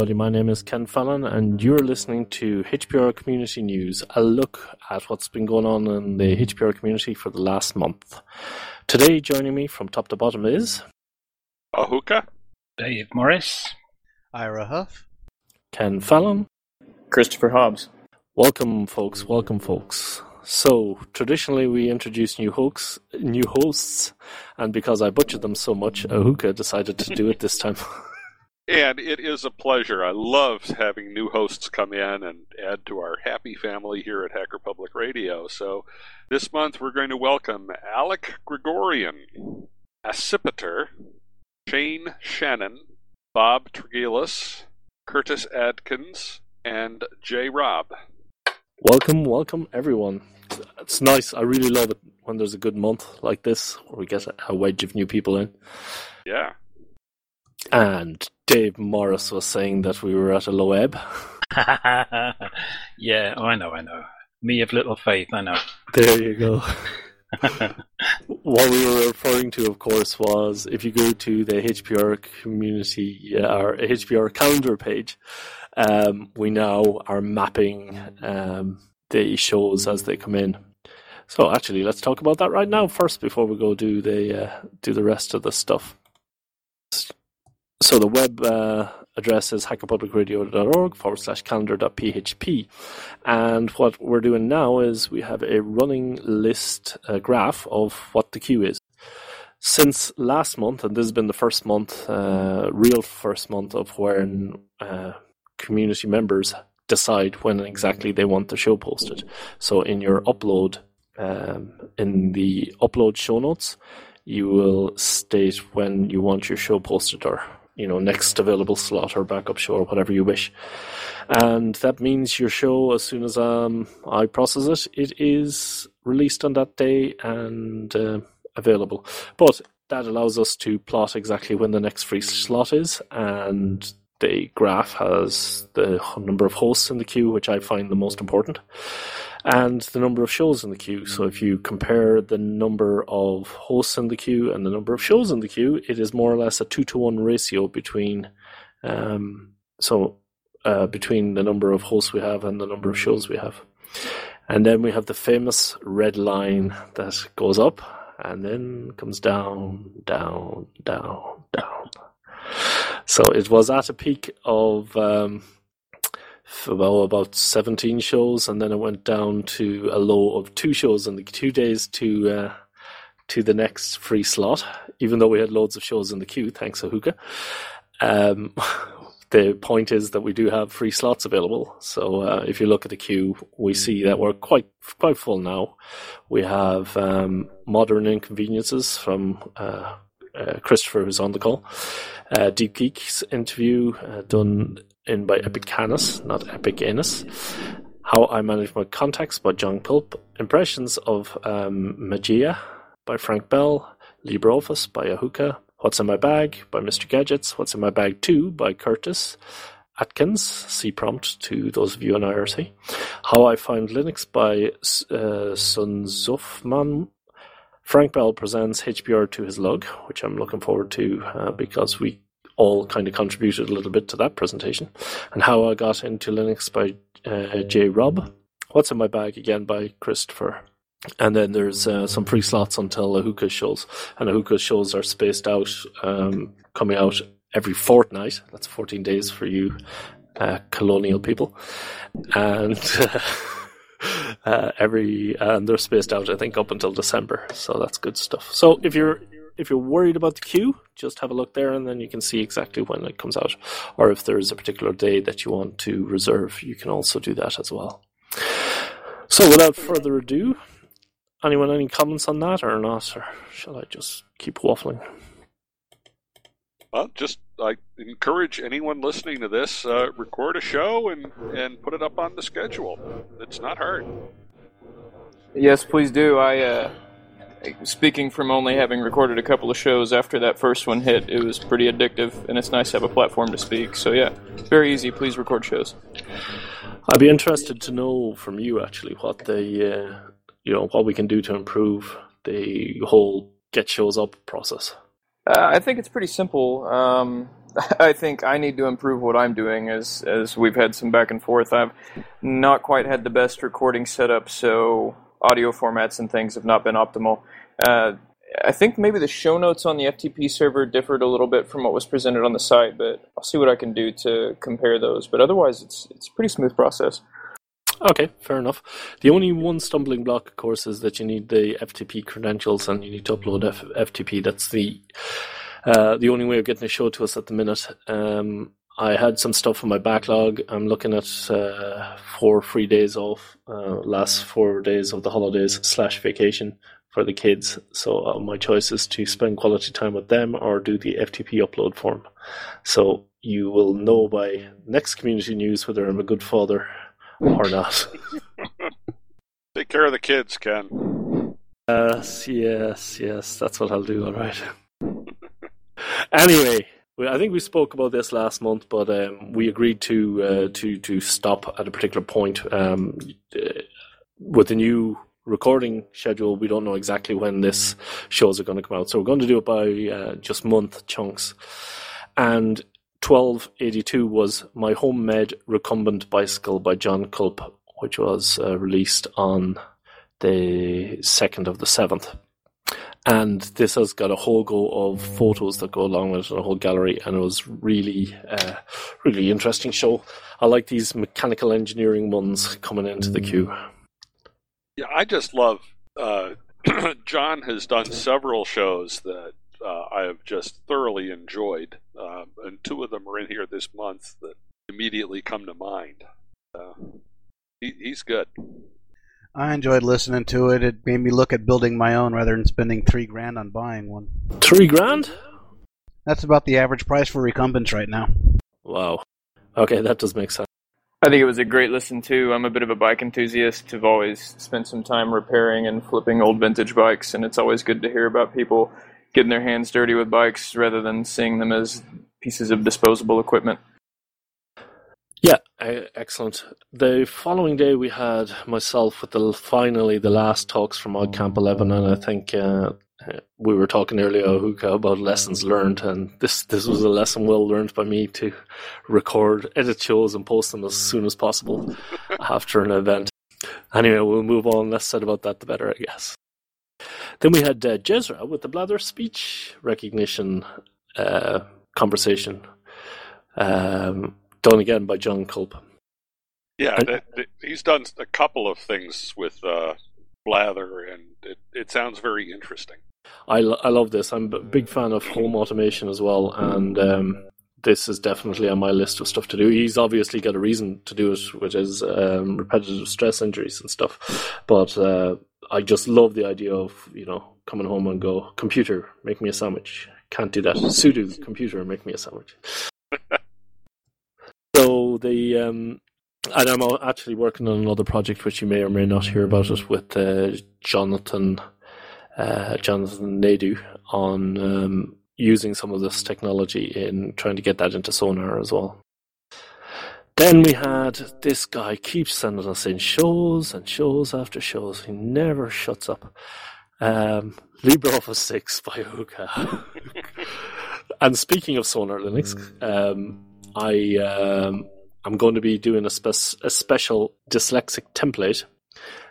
Hello, everybody. My name is Ken Fallon, and you're listening to HPR Community News, a look at what's been going on in the HPR community for the last month. Today, joining me from top to bottom is Ahuka, Dave Morriss, Ira Huff, Ken Fallon, Christopher Hobbs. Welcome, folks. Welcome, folks. So, traditionally, we introduce new hosts, new hosts, and because I butchered them so much, Ahuka decided to do it this time. And it is a pleasure. I love having new hosts come in and add to our happy family here at Hacker Public Radio. So this month we're going to welcome Alek Grigorian, Accipiter, Shane Shennan, Bob Tregilus, Curtis Adkins, and Jay Robb. welcome, welcome, everyone. It's nice. I really love it when there's a good month like this where we get a wedge of new people in. Yeah. And Dave Morriss was saying that we were at a low ebb. yeah, I know, I know. Me of little faith, I know. There you go. what we were referring to, of course, was if you go to the HPR community or HPR calendar page, um, we now are mapping um, the shows as they come in. So actually, let's talk about that right now first before we go do the uh, do the rest of the stuff. So the web uh, address is hackerpublicradio.org forward slash calendar.php. And what we're doing now is we have a running list uh, graph of what the queue is. Since last month, and this has been the first month, uh, real first month of when uh, community members decide when exactly they want the show posted. So in your upload, um, in the upload show notes, you will state when you want your show posted or you know, next available slot or backup show or whatever you wish. And that means your show, as soon as um, I process it, it is released on that day and uh, available. But that allows us to plot exactly when the next free slot is, and the graph has the number of hosts in the queue, which I find the most important and the number of shows in the queue. So if you compare the number of hosts in the queue and the number of shows in the queue, it is more or less a two to one ratio between um, so uh, between the number of hosts we have and the number of shows we have. And then we have the famous red line that goes up and then comes down, down, down, down. So it was at a peak of um, about about 17 shows, and then it went down to a low of two shows in the two days to uh, to the next free slot. Even though we had loads of shows in the queue, thanks Ahuka. Um, the point is that we do have free slots available. So uh, if you look at the queue, we see that we're quite quite full now. We have um, modern inconveniences from. Uh, uh, Christopher, who's on the call, uh, Deep Geek's interview uh, done in by Epicanis, not Epic Anus. How I Manage My Contacts by Jon Kulp. Impressions of um, Mageia by Frank Bell. LibreOffice by Ahuka. What's in My Bag by Mr. Gadgets. What's in My Bag 2 by Curtis. Adkins, see prompt to those of you on IRC. How I Found Linux by uh, Sun. Frank Bell presents HPR to his lug, which I'm looking forward to uh, because we all kind of contributed a little bit to that presentation. And How I Got Into Linux by uh, Robb. What's in My Bag again by Christopher. And then there's uh, some free slots until Ahuka shows. And Ahuka shows are spaced out, um, coming out every fortnight. That's 14 days for you uh, colonial people. And. Uh, every and they're spaced out, I think, up until December. So that's good stuff. So if you're if you're worried about the queue, just have a look there, and then you can see exactly when it comes out. Or if there's a particular day that you want to reserve, you can also do that as well. So without further ado, anyone any comments on that or not, or shall I just keep waffling? Well, just I encourage anyone listening to this uh, record a show and and put it up on the schedule. It's not hard. Yes, please do. I uh, speaking from only having recorded a couple of shows after that first one hit, it was pretty addictive, and it's nice to have a platform to speak. So yeah, very easy. Please record shows. I'd be interested to know from you actually what the uh, you know what we can do to improve the whole get shows up process. Uh, I think it's pretty simple. Um, I think I need to improve what I'm doing as as we've had some back and forth. I've not quite had the best recording setup, so audio formats and things have not been optimal. Uh, I think maybe the show notes on the FTP server differed a little bit from what was presented on the site, but I'll see what I can do to compare those. But otherwise, it's it's a pretty smooth process. Okay, fair enough. The only one stumbling block, of course, is that you need the FTP credentials and you need to upload F- FTP. That's the uh, the only way of getting a show to us at the minute. Um, I had some stuff in my backlog. I'm looking at uh, four free days off, uh, last four days of the holidays slash vacation for the kids. So uh, my choice is to spend quality time with them or do the FTP upload form. So you will know by next community news whether I'm a good father or not. Take care of the kids, Ken. Yes, yes, yes. That's what I'll do. All right. anyway, I think we spoke about this last month, but um, we agreed to uh, to to stop at a particular point. Um, uh, with the new recording schedule, we don't know exactly when this shows are going to come out, so we're going to do it by uh, just month chunks. And 1282 was my homemade recumbent bicycle by Jon Kulp, which was uh, released on the 2nd of the 7th. And this has got a whole go of photos that go along with it, a whole gallery, and it was really, uh, really interesting show. I like these mechanical engineering ones coming into the queue. Yeah, I just love. Uh, John has done several shows that uh, I have just thoroughly enjoyed, um, and two of them are in here this month that immediately come to mind. Uh, he, he's good. I enjoyed listening to it. It made me look at building my own rather than spending three grand on buying one. Three grand? That's about the average price for recumbents right now. Wow. Okay, that does make sense. I think it was a great listen too. I'm a bit of a bike enthusiast. I've always spent some time repairing and flipping old vintage bikes, and it's always good to hear about people getting their hands dirty with bikes rather than seeing them as pieces of disposable equipment. Yeah, excellent. The following day, we had myself with the finally the last talks from OggCamp 11, and I think uh, we were talking earlier, about lessons learned, and this this was a lesson well learned by me to record, edit shows, and post them as soon as possible after an event. Anyway, we'll move on. Less said about that, the better, I guess. Then we had uh, Jezra with the Blather speech recognition uh, conversation. Um, done again by Jon Kulp. Yeah, and, he's done a couple of things with uh, Blather, and it, it sounds very interesting. I, lo- I love this. I'm a big fan of home automation as well, and um, this is definitely on my list of stuff to do. He's obviously got a reason to do it, which is um, repetitive stress injuries and stuff. But uh, I just love the idea of you know coming home and go computer make me a sandwich. Can't do that. Sudo computer make me a sandwich. So the um, and I'm actually working on another project which you may or may not hear about it with uh, Jonathan uh, Jonathan Nadeau on um, using some of this technology in trying to get that into Sonar as well. Then we had this guy keeps sending us in shows and shows after shows. He never shuts up. Um, LibreOffice 6 by Hookah. and speaking of Sonar Linux, um, I um, I'm going to be doing a, spe- a special dyslexic template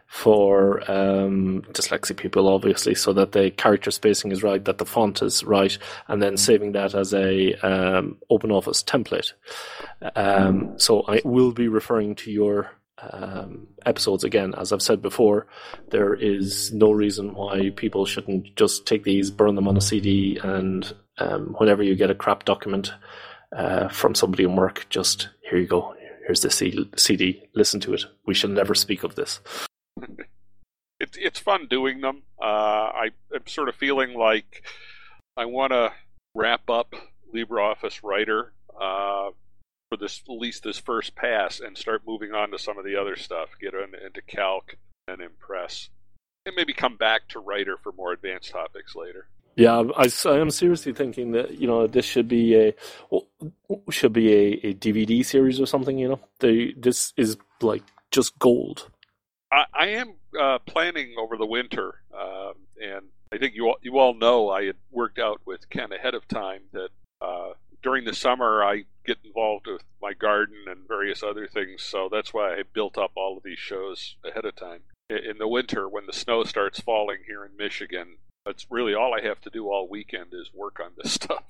for um, dyslexic people, obviously, so that the character spacing is right, that the font is right, and then saving that as a um, open office template. Um, so I will be referring to your um, episodes again. As I've said before, there is no reason why people shouldn't just take these, burn them on a CD, and um, whenever you get a crap document uh, from somebody in work, just here you go. Here's the CD. Listen to it. We shall never speak of this. It's it's fun doing them. Uh, I am sort of feeling like I want to wrap up LibreOffice Writer uh, for this at least this first pass and start moving on to some of the other stuff. Get in, into Calc and Impress, and maybe come back to Writer for more advanced topics later. Yeah, I, I am seriously thinking that you know this should be a should be a, a DVD series or something. You know, the this is like just gold. I, I am uh, planning over the winter, um, and I think you all, you all know I had worked out with Ken ahead of time that uh, during the summer, I get involved with my garden and various other things, so that's why I built up all of these shows ahead of time. In the winter, when the snow starts falling here in Michigan, that's really all I have to do all weekend is work on this stuff.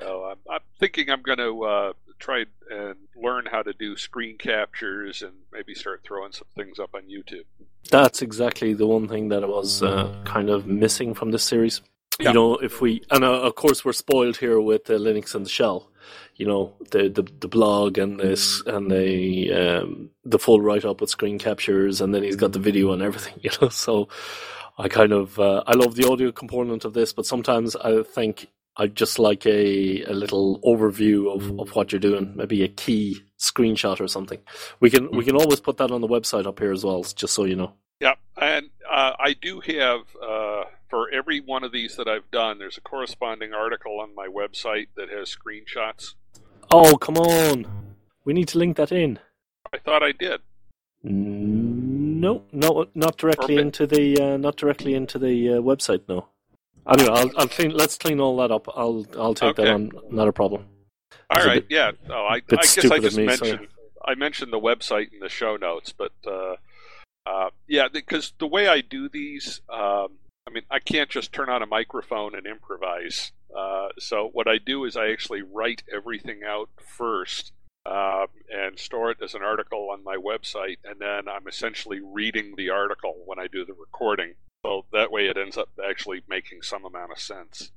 So I'm, I'm thinking I'm going to uh, try and learn how to do screen captures and maybe start throwing some things up on YouTube. That's exactly the one thing that was uh, kind of missing from this series. Yeah. You know, if we and uh, of course we're spoiled here with uh, Linux and the shell. You know, the the, the blog and this and the um, the full write up with screen captures, and then he's got the video and everything. You know, so I kind of uh, I love the audio component of this, but sometimes I think I'd just like a, a little overview of, of what you're doing, maybe a key screenshot or something. We can we can always put that on the website up here as well, just so you know. Yeah, and uh, I do have uh, for every one of these that I've done, there's a corresponding article on my website that has screenshots. Oh come on, we need to link that in. I thought I did. No, no, not directly into the uh, not directly into the uh, website. No. Anyway, I'll, I'll clean. Let's clean all that up. I'll I'll take that on. Not a problem. All right, bit- yeah. Oh, I, I guess I just me, sorry. mentioned I mentioned the website in the show notes, but uh, uh, yeah, because the way I do these, um, I mean, I can't just turn on a microphone and improvise. Uh, so what I do is I actually write everything out first. Um, and store it as an article on my website, and then I'm essentially reading the article when I do the recording. So that way, it ends up actually making some amount of sense.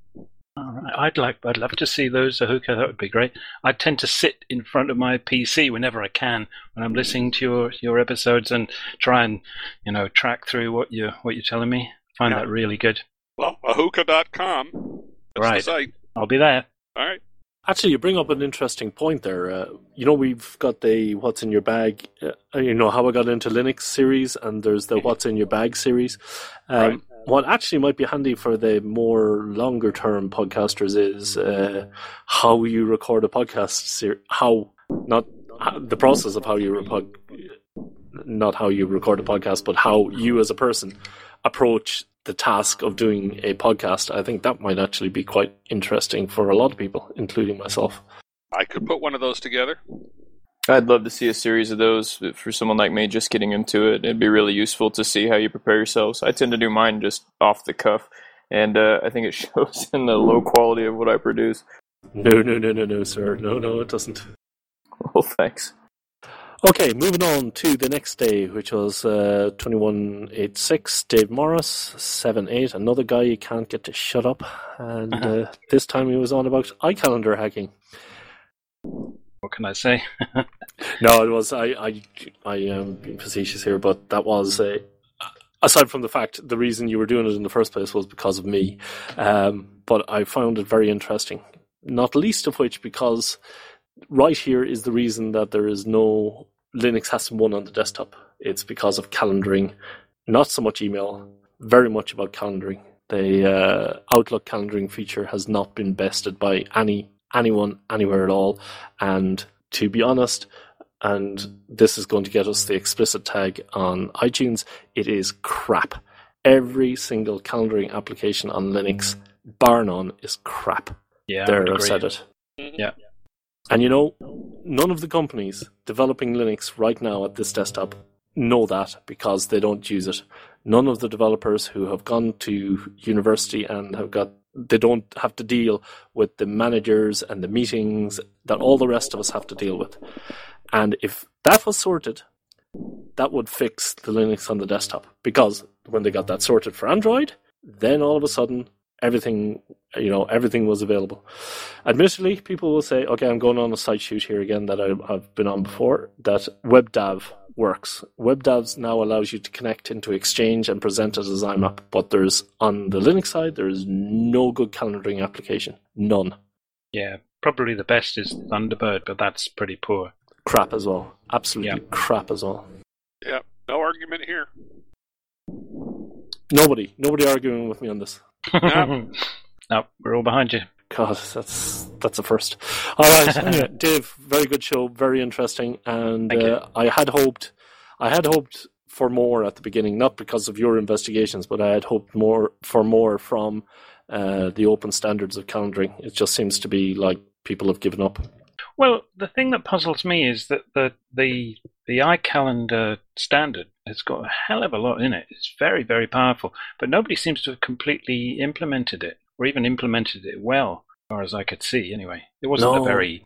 All right. I'd like, I'd love to see those, Ahuka. That would be great. I tend to sit in front of my PC whenever I can when I'm listening to your, your episodes and try and, you know, track through what you what you're telling me. Find Yeah. that really good. Well, ahuka.com. That's Right. the site. I'll be there. All right. Actually, you bring up an interesting point there. Uh, you know, we've got the "What's in Your Bag," uh, you know, how I got into Linux series, and there's the "What's in Your Bag" series. Um, Right. What actually might be handy for the more longer term podcasters is uh, how you record a podcast. Ser- how not how, the process of how you record, not how you record a podcast, but how you as a person approach the task of doing a podcast. I think that might actually be quite interesting for a lot of people, including myself. I could put one of those together. I'd love to see a series of those for someone like me just getting into it. It'd be really useful to see how you prepare yourselves. I tend to do mine just off the cuff, and uh, I think it shows in the low quality of what I produce. No, no, no, no, no, sir. No, no, it doesn't. Well, thanks. Okay, moving on to the next day, which was uh, 2186, Dave Morriss, seven eight. another guy you can't get to shut up. And uh, this time he was on about iCalendar hacking. What can I say? No, it was, I, I, I am being facetious here, but that was, uh, aside from the fact the reason you were doing it in the first place was because of me. Um, but I found it very interesting. Not least of which because right here is the reason that there is no Linux hasn't won on the desktop. It's because of calendaring, not so much email, very much about calendaring. The uh, Outlook calendaring feature has not been bested by any anyone anywhere at all. And to be honest, and this is going to get us the explicit tag on iTunes, it is crap. Every single calendaring application on Linux, bar none, is crap. Yeah, I there, I've said it. Yeah. And you know, none of the companies developing Linux right now at this desktop know that because they don't use it. None of the developers who have gone to university and have got they don't have to deal with the managers and the meetings that all the rest of us have to deal with. And if that was sorted, that would fix the Linux on the desktop because when they got that sorted for Android, then all of a sudden everything you know everything was available. Admittedly, people will say, "Okay, I'm going on a site shoot here again that I, I've been on before." That WebDAV works. WebDAV now allows you to connect into Exchange and present it as IMAP, but there's on the Linux side there is no good calendaring application, none. Yeah, probably the best is Thunderbird, but that's pretty poor. Crap as well, absolutely Yeah. crap as well. Yeah, no argument here. Nobody, nobody arguing with me on this. No, we're all behind you. God, that's that's a first. All right, anyway, Dave, very good show, very interesting, and uh, I had hoped, I had hoped for more at the beginning, not because of your investigations, but I had hoped more for more from uh, the open standards of calendaring. It just seems to be like people have given up. Well, the thing that puzzles me is that the the the iCalendar standard has got a hell of a lot in it. It's very very powerful, but nobody seems to have completely implemented it, or even implemented it well, as far as I could see. Anyway, it wasn't No. a very.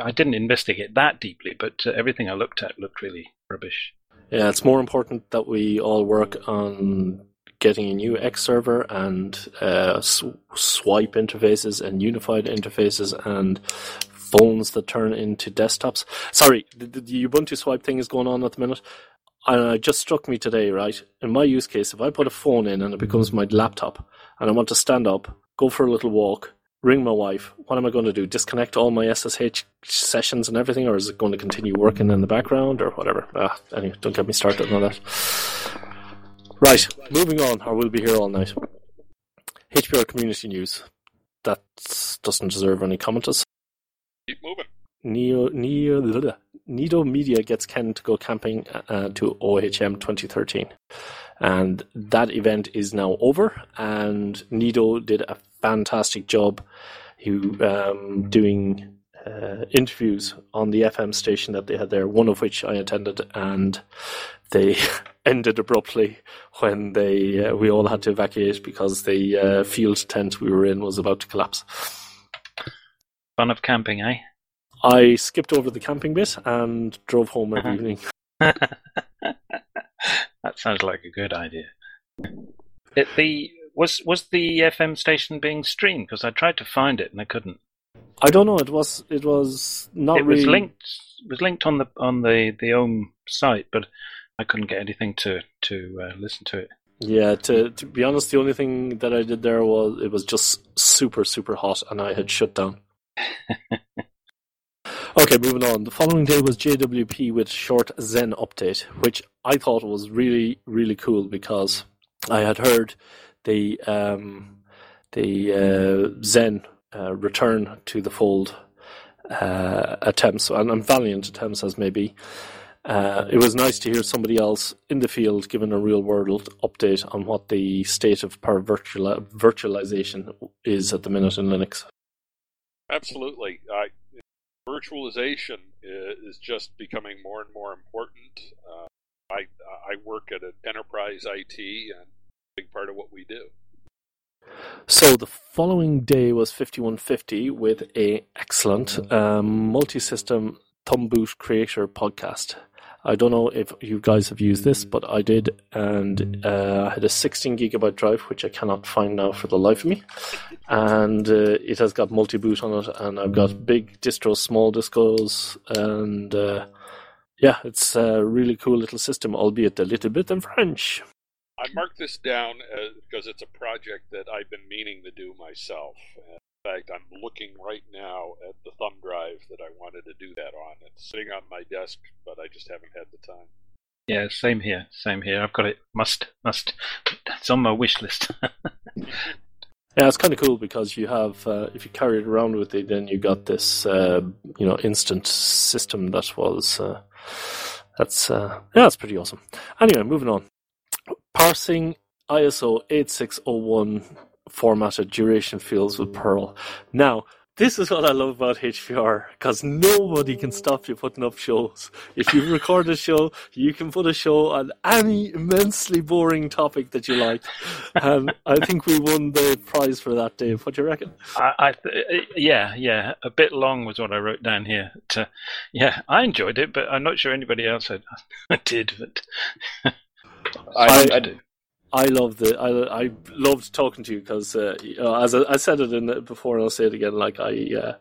I didn't investigate that deeply, but uh, everything I looked at looked really rubbish. Yeah, it's more important that we all work on getting a new X server and uh, s- swipe interfaces and unified interfaces and phones that turn into desktops. Sorry, the, the, the Ubuntu swipe thing is going on at the minute. And it just struck me today, right? In my use case, if I put a phone in and it becomes my laptop and I want to stand up, go for a little walk, ring my wife, what am I going to do? Disconnect all my SSH sessions and everything, or is it going to continue working in the background or whatever? Ah, anyway, don't get me started on that. Right, moving on, or we'll be here all night. HPR community news. That doesn't deserve any commenters. Keep moving. Neo, Neo, Nido Media gets Ken to go camping uh, to OHM 2013. And that event is now over, and Nido did a fantastic job he, um, doing uh, interviews on the FM station that they had there, one of which I attended, and they ended abruptly when they uh, we all had to evacuate because the uh, field tent we were in was about to collapse. Fun of camping, eh? I skipped over the camping bit and drove home every Uh-huh. evening. that sounds like a good idea. It, the was was the FM station being streamed? Because I tried to find it and I couldn't. I don't know. It was it was not it was really linked it was linked on the on the the Ohm site, but I couldn't get anything to to uh, listen to it. Yeah, to to be honest, the only thing that I did there was it was just super super hot, and I had shut down. okay, moving on. The following day was JWP with short Xen update, which I thought was really really cool because I had heard the um, the uh, Xen uh, return to the fold uh, attempts, and, and valiant attempts as may be. Uh, it was nice to hear somebody else in the field giving a real world update on what the state of power virtual, virtualization is at the minute in Linux. Absolutely. I, virtualization is just becoming more and more important. Uh, I I work at an enterprise IT, and a big part of what we do. So the following day was 5150 with a excellent um, multi-system thumb boot creator podcast. I don't know if you guys have used this, but I did, and uh, I had a 16 gigabyte drive, which I cannot find now for the life of me. And uh, it has got multi boot on it, and I've got big distros, small distros, and uh, yeah, it's a really cool little system, albeit a little bit in French. I marked this down because it's a project that I've been meaning to do myself. In fact, I'm looking right now at the thumb drive that I wanted to do that on. It's sitting on my desk, but I just haven't had the time. Yeah, same here, same here. I've got it. Must must. It's on my wish list. Yeah, it's kind of cool because you have, uh, if you carry it around with you, then you got this, uh, you know, instant system that was, uh, that's, uh, yeah, that's pretty awesome. Anyway, moving on. Parsing ISO 8601 formatted duration fields with Perl. Now, this is what I love about HPR because nobody can stop you putting up shows. If you record a show, you can put a show on any immensely boring topic that you like. And I think we won the prize for that, Dave. What do you reckon? I, I th- yeah, yeah. A bit long was what I wrote down here. But, uh, yeah, I enjoyed it, but I'm not sure anybody else had, did. But I, I- I, do. I love the I, I loved talking to you because uh, you know, as I, I said it in before and I'll say it again like I uh,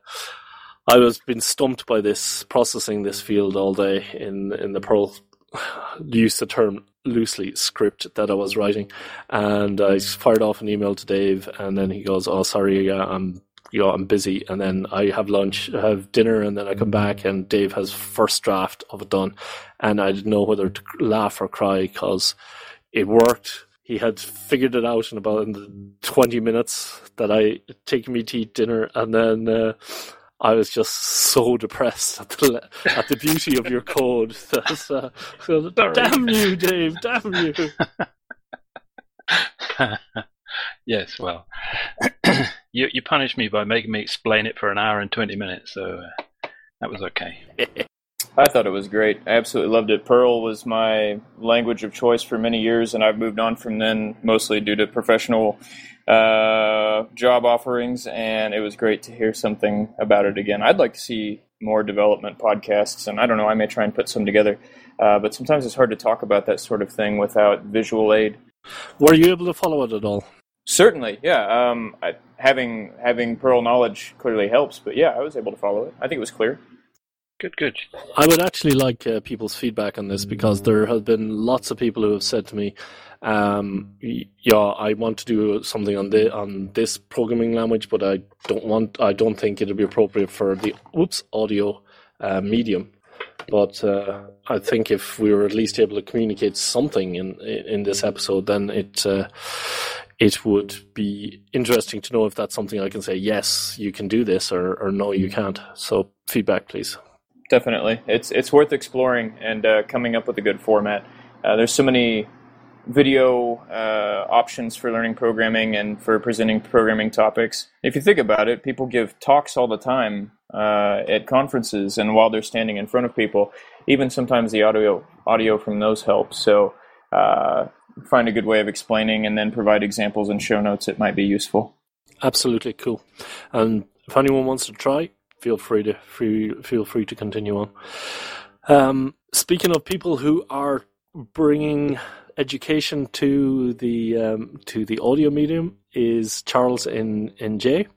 I was been stumped by this processing this field all day in in the Perl use the term loosely script that I was writing. And I fired off an email to Dave and then he goes oh sorry uh, I'm you know I'm busy. And then I have lunch I have dinner and then I come back and Dave has first draft of it done. And I didn't know whether to laugh or cry because it worked. He had figured it out in about in the twenty minutes that I taken me to eat dinner, and then uh, I was just so depressed at the at the beauty of your code. That, uh, so, damn you, Dave! Damn you! Yes, well, you you punished me by making me explain it for an hour and twenty minutes, so uh, that was okay. I thought it was great. I absolutely loved it. Perl was my language of choice for many years, and I've moved on from then mostly due to professional uh, job offerings, and it was great to hear something about it again. I'd like to see more development podcasts, and I don't know, I may try and put some together, uh, but sometimes it's hard to talk about that sort of thing without visual aid. Were you able to follow it at all? Certainly, yeah. Um, I, having having Perl knowledge clearly helps, but yeah, I was able to follow it. I think it was clear. Good, good. I would actually like uh, people's feedback on this because there have been lots of people who have said to me, um, "Yeah, I want to do something on the on this programming language, but I don't want. I don't think it'll be appropriate for the oops audio uh, medium." But uh, I think if we were at least able to communicate something in in this episode, then it uh, it would be interesting to know if that's something I can say. Yes, you can do this, or or no, you can't. So feedback, please. Definitely, it's it's worth exploring and uh, coming up with a good format. Uh, there's so many video uh, options for learning programming and for presenting programming topics. If you think about it, people give talks all the time uh, at conferences and while they're standing in front of people. Even sometimes the audio audio from those helps. So uh, find a good way of explaining and then provide examples and show notes. It might be useful. Absolutely cool. And if anyone wants to try, feel free to free, feel free to continue on. Um, speaking of people who are bringing education to the um, to the audio medium is Charles in in J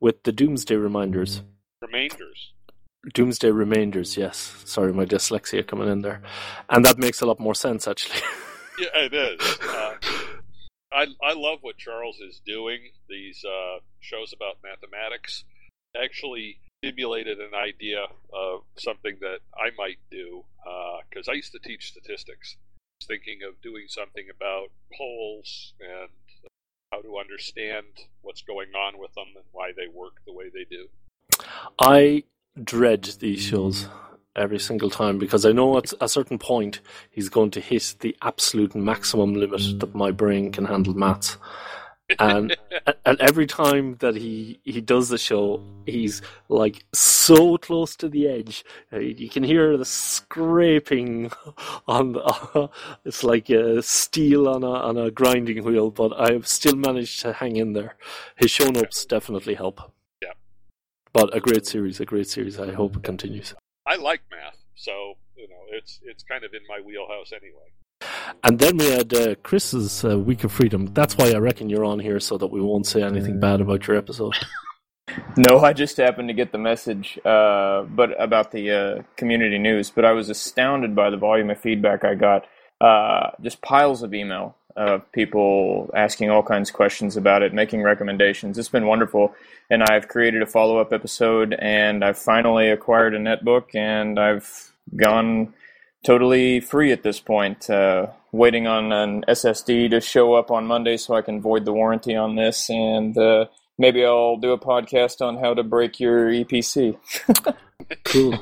with the Doomsday Reminders. Remainders. Doomsday Remainders, yes. Sorry, my dyslexia coming in there, and that makes a lot more sense actually. Yeah, it is. Uh, I I love what Charles is doing. These uh, shows about mathematics actually stimulated an idea of something that I might do because uh, I used to teach statistics. I was thinking of doing something about polls and how to understand what's going on with them and why they work the way they do. I dread these shows every single time because I know at a certain point he's going to hit the absolute maximum limit that my brain can handle maths. And and every time that he he does the show, he's like so close to the edge. Uh, you can hear the scraping on the. Uh, it's like a steel on a on a grinding wheel, but I've still managed to hang in there. His show notes definitely help. Yeah. But a great series, a great series. I hope it continues. I like math, so you know it's it's kind of in my wheelhouse anyway. And then we had uh, Chris's uh, Week of Freedom. That's why I reckon you're on here so that we won't say anything bad about your episode. No, I just happened to get the message, uh, but about the uh, community news. But I was astounded by the volume of feedback I got. Uh, just piles of email of people asking all kinds of questions about it, making recommendations. It's been wonderful, and I've created a follow up episode, and I've finally acquired a netbook, and I've gone totally free at this point. Uh, waiting on an SSD to show up on Monday so I can void the warranty on this, and uh, maybe I'll do a podcast on how to break your Eee PC. cool.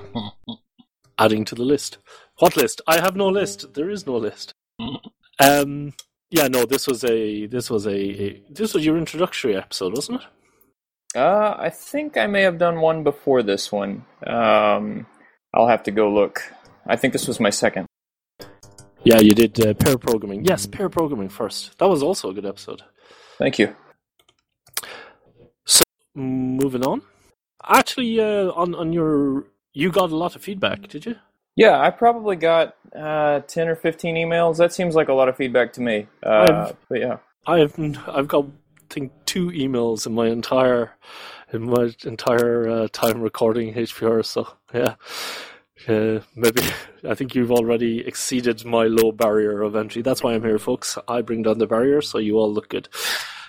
Adding to the list. What list? I have no list. There is no list. Um, yeah, no. This was a this was a, a this was your introductory episode, wasn't it? Uh, I think I may have done one before this one. Um, I'll have to go look. I think this was my second. Yeah, you did uh, pair programming. Yes, pair programming first. That was also a good episode. Thank you. So, moving on. Actually, uh, on on your, you got a lot of feedback, did you? Yeah, I probably got uh, ten or fifteen emails. That seems like a lot of feedback to me. Uh, but yeah, I've I've got I think two emails in my entire in my entire uh, time recording HPR. So yeah, uh, maybe I think you've already exceeded my low barrier of entry. That's why I'm here, folks. I bring down the barrier, so you all look good.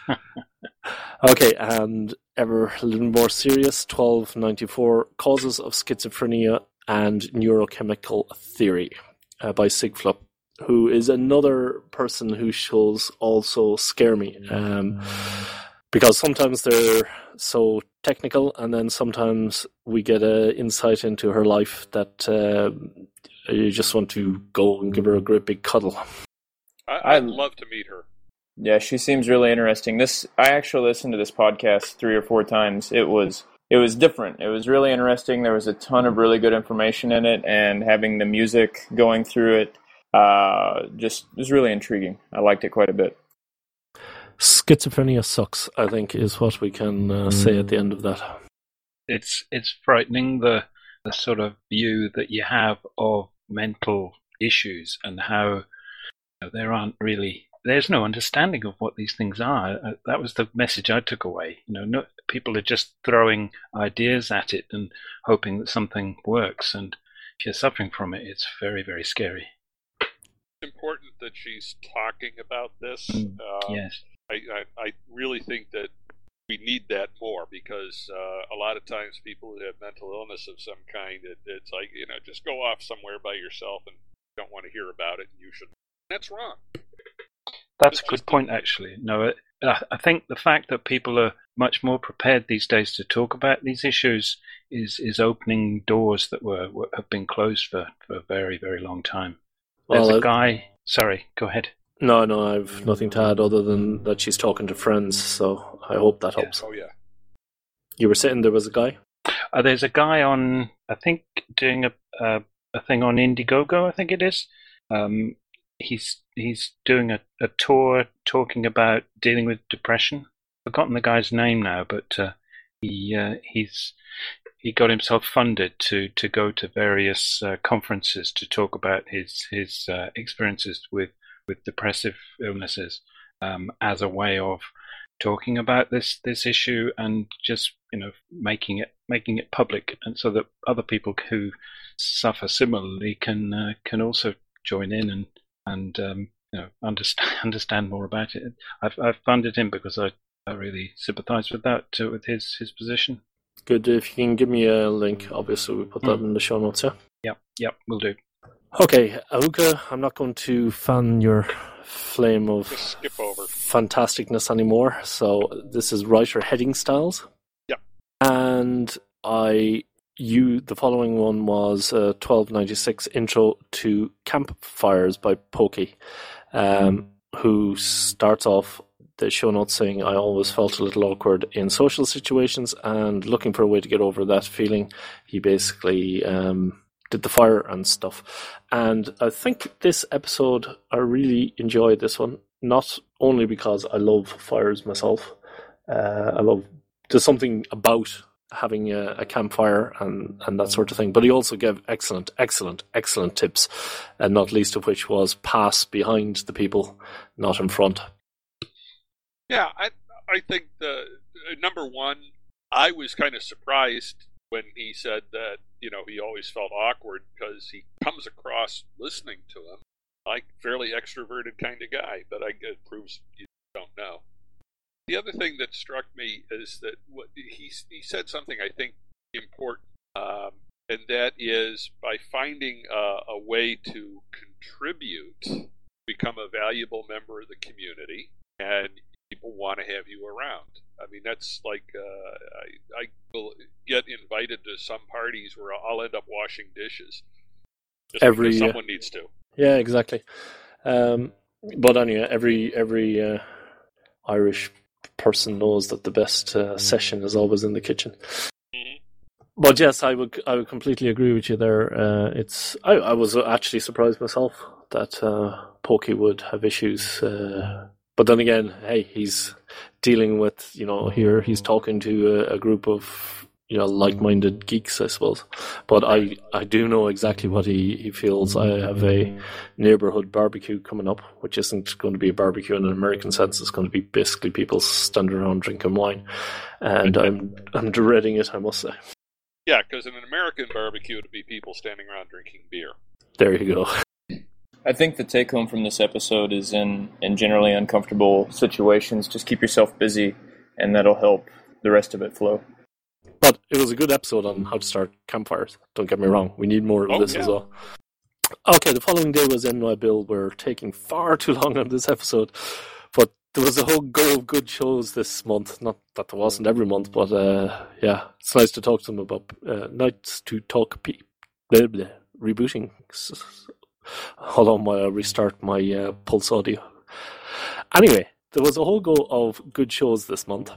okay, and ever a little more serious. Twelve ninety four causes of schizophrenia and neurochemical theory uh, by Sigflup, who is another person who shows also scare me. Um, because sometimes they're so technical, and then sometimes we get an insight into her life that uh, you just want to go and give her a great big cuddle. I, would love to meet her. Yeah, she seems really interesting. This I actually listened to this podcast three or four times. It was it was different. It was really interesting. There was a ton of really good information in it, and having the music going through it uh, just was really intriguing. I liked it quite a bit. Schizophrenia sucks. I think is what we can uh, say at the end of that. It's it's frightening the the sort of view that you have of mental issues and how you know, there aren't really there's no understanding of what these things are. Uh, that was the message I took away. You know, no, people are just throwing ideas at it and hoping that something works. And if you're suffering from it, it's very, very scary. It's important that she's talking about this. Mm, Uh, yes. I, I, I really think that we need that more because uh, a lot of times people who have mental illness of some kind, it, it's like, you know, just go off somewhere by yourself and don't want to hear about it, and you should. That's wrong. That's a good just- point, actually. No, it, I I think the fact that people are much more prepared these days to talk about these issues is is opening doors that were, were have been closed for, for a very very long time. There's Well, a guy. Sorry, go ahead. No, no, I've nothing to add other than that she's talking to friends. So I hope that Yeah. helps. Oh, yeah. You were saying there was a guy. Uh, there's a guy on, I think, doing a a, a thing on Indiegogo. I think it is. Um, he's he's doing a, a tour talking about dealing with depression. I've Forgotten the guy's name now, but uh, he uh, he's he got himself funded to to go to various uh, conferences to talk about his his uh, experiences with with depressive illnesses um, as a way of talking about this this issue and just you know making it making it public and so that other people who suffer similarly can uh, can also join in and and um, you know understand understand more about it. I've I've funded him because I, I really sympathise with that uh, with his his position. Good. If you can give me a link, obviously we'll put that in the show notes. Yeah. Yep, yep, we'll do. Okay, Ahuka, I'm not going to fan your flame of Just skip over. fantasticness anymore. So this is writer heading styles. Yep. And I you the following one was uh, 1296 intro to campfires by Pokey, um, who starts off the show notes saying I always felt a little awkward in social situations and looking for a way to get over that feeling. He basically um, did the fire and stuff. And I think this episode, I really enjoyed this one, not only because I love fires myself. Uh, I love there's something about having a, a campfire and, and that sort of thing. But he also gave excellent, excellent, excellent tips, and not least of which was pass behind the people, not in front. Yeah, I I think the number one, I was kind of surprised when he said that you know he always felt awkward because he comes across listening to him like fairly extroverted kind of guy, but I it proves you don't know. The other thing that struck me is that what he he said something I think important, um, and that is by finding a, a way to contribute, become a valuable member of the community, and people want to have you around. I mean, that's like uh, I, I will get invited to some parties where I'll end up washing dishes. Every, uh, someone needs to. Yeah, exactly. Um, but anyway, every every uh, Irish person knows that the best uh, session is always in the kitchen. Mhm. But yes, I would I would completely agree with you there. Uh, it's I, I was actually surprised myself that uh, Pokey would have issues. But then again, hey, he's dealing with you know here he's talking to a, a group of you know like-minded geeks, I suppose. But I I do know exactly what he he feels. I have a neighborhood barbecue coming up, which isn't going to be a barbecue in an American sense. It's going to be basically people standing around drinking wine, and I'm I'm dreading it. I must say. Yeah, because in an American barbecue, it'd be people standing around drinking beer. There you go. I think the take home from this episode is in in generally uncomfortable situations, just keep yourself busy, and that'll help the rest of it flow. But it was a good episode on how to start campfires. Don't get me wrong. We need more of Oh, this yeah. as well. Okay, the following day was NY Bill. We're taking far too long on this episode, but there was a whole go of good shows this month. Not that there wasn't every month, but uh, yeah, it's nice to talk to them about uh, nice to talk pe- blah, blah, rebooting. S- s- Hold on while I restart my uh, Pulse audio. Anyway, there was a whole go of good shows this month,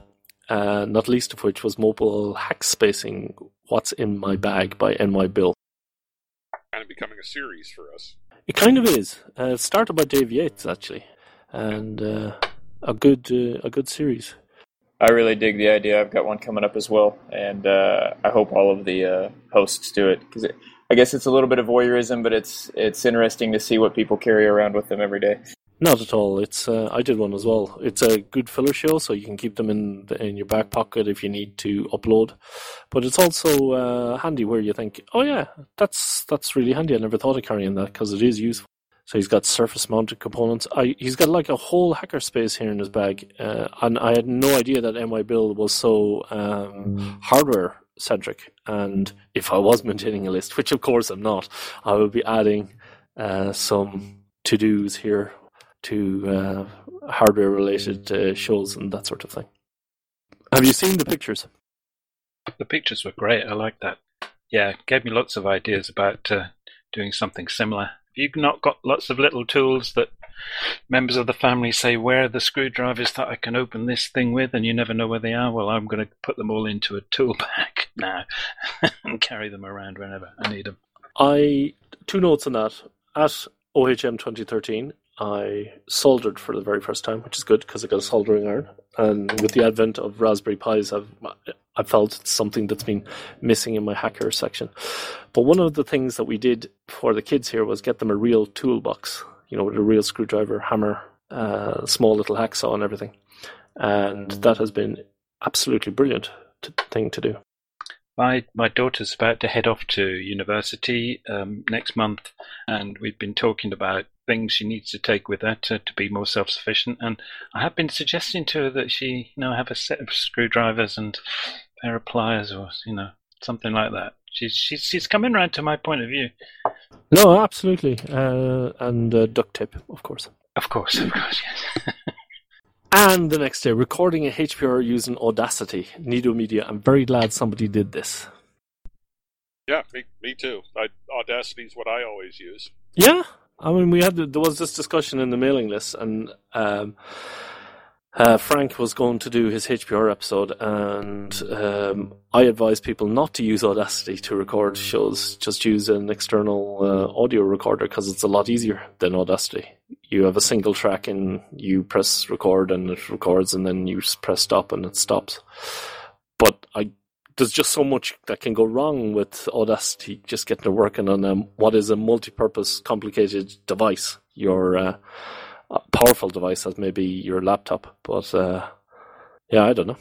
uh, not least of which was Mobile Hack Spacing What's in My Bag by NY Bill. Kind of becoming a series for us. It kind of is. Uh, it started by Dave Yates, actually, and uh, a good uh, a good series. I really dig the idea. I've got one coming up as well, and uh, I hope all of the uh, hosts do it because I guess it's a little bit of voyeurism, but it's it's interesting to see what people carry around with them every day. Not at all. It's uh, I did one as well. It's a good filler show, so you can keep them in the, in your back pocket if you need to upload. But it's also uh, handy where you think, oh yeah, that's that's really handy. I never thought of carrying that because it is useful. So he's got surface mounted components. I, he's got like a whole hacker space here in his bag, uh, and I had no idea that NY Bill was so um, hardware centric. And if I was maintaining a list, which of course I'm not, I would be adding uh, some to dos here to uh, hardware related uh, shows and that sort of thing. Have you seen the pictures? The pictures were great. I like that. Yeah, gave me lots of ideas about uh, doing something similar. Have You've not got lots of little tools that members of the family say, Where are the screwdrivers that I can open this thing with? And you never know where they are. Well, I'm going to put them all into a tool bag now and carry them around whenever I need them. I two notes on that. At OHM 2013, I soldered for the very first time, which is good because I got a soldering iron. And with the advent of Raspberry Pis, I've I felt it's something that's been missing in my hacker section. But one of the things that we did for the kids here was get them a real toolbox, you know, with a real screwdriver, hammer, uh, small little hacksaw, and everything. And that has been absolutely brilliant to, thing to do. My my daughter's about to head off to university um, next month, and we've been talking about things she needs to take with her to, to be more self sufficient. And I have been suggesting to her that she, you know, have a set of screwdrivers and a pair of pliers, or you know, something like that. She's she's she's coming round to my point of view. No, absolutely, uh, and uh, duct tape, of course. Of course, of course, yes. And the next day, recording a HPR using Audacity, Nido Media. I'm very glad somebody did this. Yeah, me, me too. I, Audacity is what I always use. Yeah, I mean, we had there was this discussion in the mailing list, and um, uh, Frank was going to do his HPR episode, and um, I advise people not to use Audacity to record shows. Just use an external uh, audio recorder because it's a lot easier than Audacity. You have a single track, and you press record, and it records, and then you press stop, and it stops. But I there's just so much that can go wrong with Audacity just getting it working on um, what is a multi-purpose, complicated device. Your uh, powerful device as maybe your laptop. But uh, yeah, I don't know.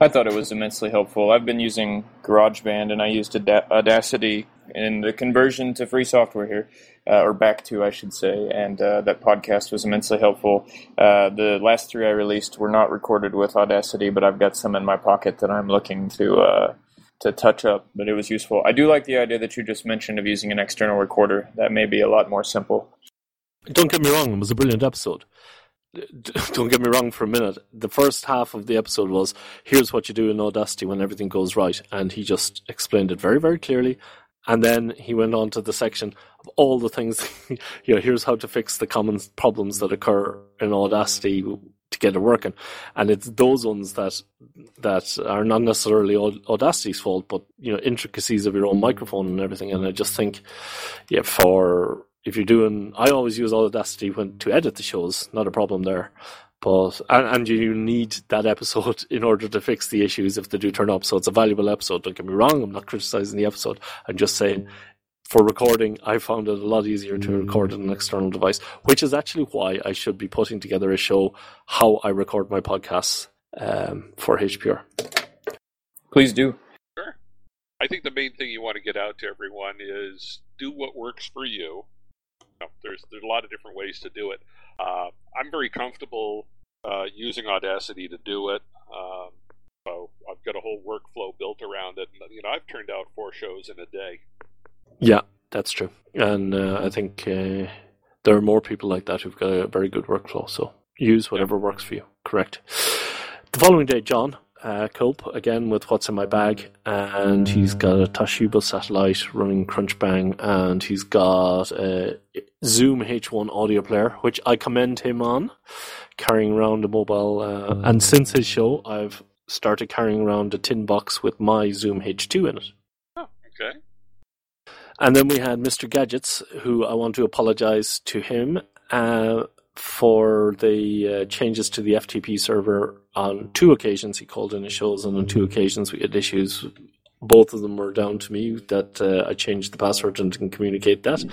I thought it was immensely helpful. I've been using GarageBand and I used Audacity in the conversion to free software here, uh, or back to, I should say, and uh, that podcast was immensely helpful. Uh, the last three I released were not recorded with Audacity, but I've got some in my pocket that I'm looking to uh, to touch up. But it was useful. I do like the idea that you just mentioned of using an external recorder. That may be a lot more simple. Don't get me wrong; it was a brilliant episode. Don't get me wrong for a minute. The first half of the episode was here's what you do in Audacity when everything goes right, and he just explained it very, very clearly. And then he went on to the section of all the things. you know, here's how to fix the common problems that occur in Audacity to get it working. And it's those ones that that are not necessarily Audacity's fault, but you know intricacies of your own microphone and everything. And I just think, yeah, for if you're doing, I always use Audacity when to edit the shows. Not a problem there. But and, and you need that episode in order to fix the issues if they do turn up. So it's a valuable episode. Don't get me wrong. I'm not criticizing the episode. I'm just saying for recording, I found it a lot easier to record on an external device, which is actually why I should be putting together a show how I record my podcasts um, for HPR. Please do. Sure. I think the main thing you want to get out to everyone is do what works for you know, there's there's a lot of different ways to do it. Uh, I'm very comfortable uh, using Audacity to do it. Um, so I've got a whole workflow built around it. And, you know, I've turned out four shows in a day. Yeah, that's true, and uh, I think uh, there are more people like that who've got a very good workflow. So use whatever works for you. Correct. The following day, Jon uh, Kulp again with What's in My Bag, and he's got a Toshiba satellite running Crunchbang, and he's got a Zoom H1 audio player, which I commend him on, carrying around a mobile. Uh, and since his show, I've started carrying around a tin box with my Zoom H2 in it. Oh, okay. And then we had Mr. Gadgets, who I want to apologize to him uh, for the uh, changes to the FTP server on two occasions. He called in his and on two occasions we had issues. Both of them were down to me that uh, I changed the password and didn't communicate that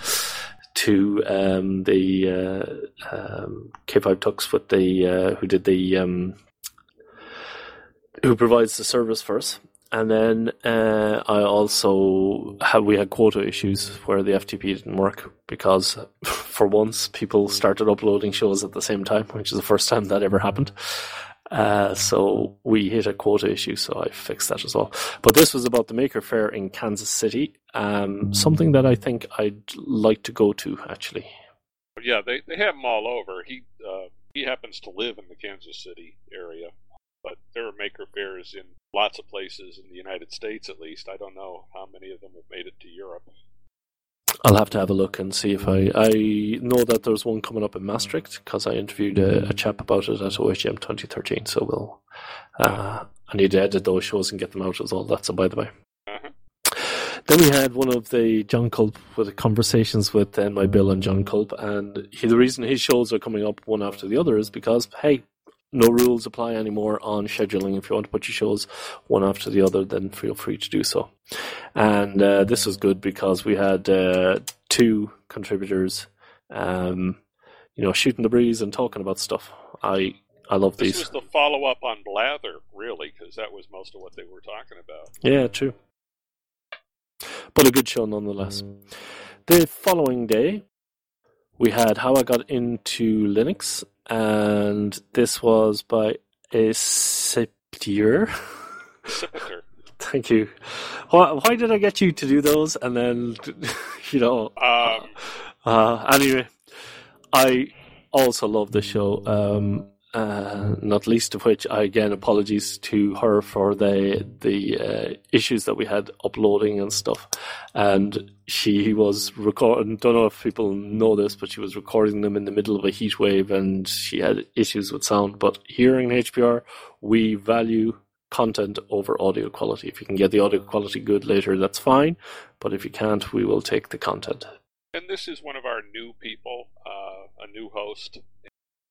to um, the uh, um, K5 Tux with the uh, who did the um, who provides the service for us. And then uh, I also had we had quota issues where the FTP didn't work because for once people started uploading shows at the same time, which is the first time that ever happened. Uh, so we hit a quota issue, so I fixed that as well. But this was about the Maker Faire in Kansas City, um, something that I think I'd like to go to actually. Yeah, they they have them all over. He uh, he happens to live in the Kansas City area, but there are Maker Faires in lots of places in the United States, at least. I don't know how many of them have made it to Europe. I'll have to have a look and see if I. I know that there's one coming up in Maastricht because I interviewed a, a, chap about it at OHM 2013. So we'll. Uh, I need to edit those shows and get them out as well. That's a by the way. Uh-huh. Then we had one of the Jon Kulp with conversations with uh, my Bill and Jon Kulp, and he, the reason his shows are coming up one after the other is because hey, no rules apply anymore on scheduling. If you want to put your shows one after the other, then feel free to do so. And uh, this was good because we had uh, two contributors, um, you know, shooting the breeze and talking about stuff. I I love this these. This was the follow up on Blather, really, because that was most of what they were talking about. Yeah, true. But a good show nonetheless. The following day, we had how I got into Linux and this was by Accipiter. Thank you. Why, why did I get you to do those? And then, you know. Um, uh, anyway, I also love the show. Um, uh, not least of which, I again apologies to her for the the uh, issues that we had uploading and stuff. And she was recording. Don't know if people know this, but she was recording them in the middle of a heat wave, and she had issues with sound. But here in HPR, we value content over audio quality. If you can get the audio quality good later, that's fine. But if you can't, we will take the content. And this is one of our new people, uh, a new host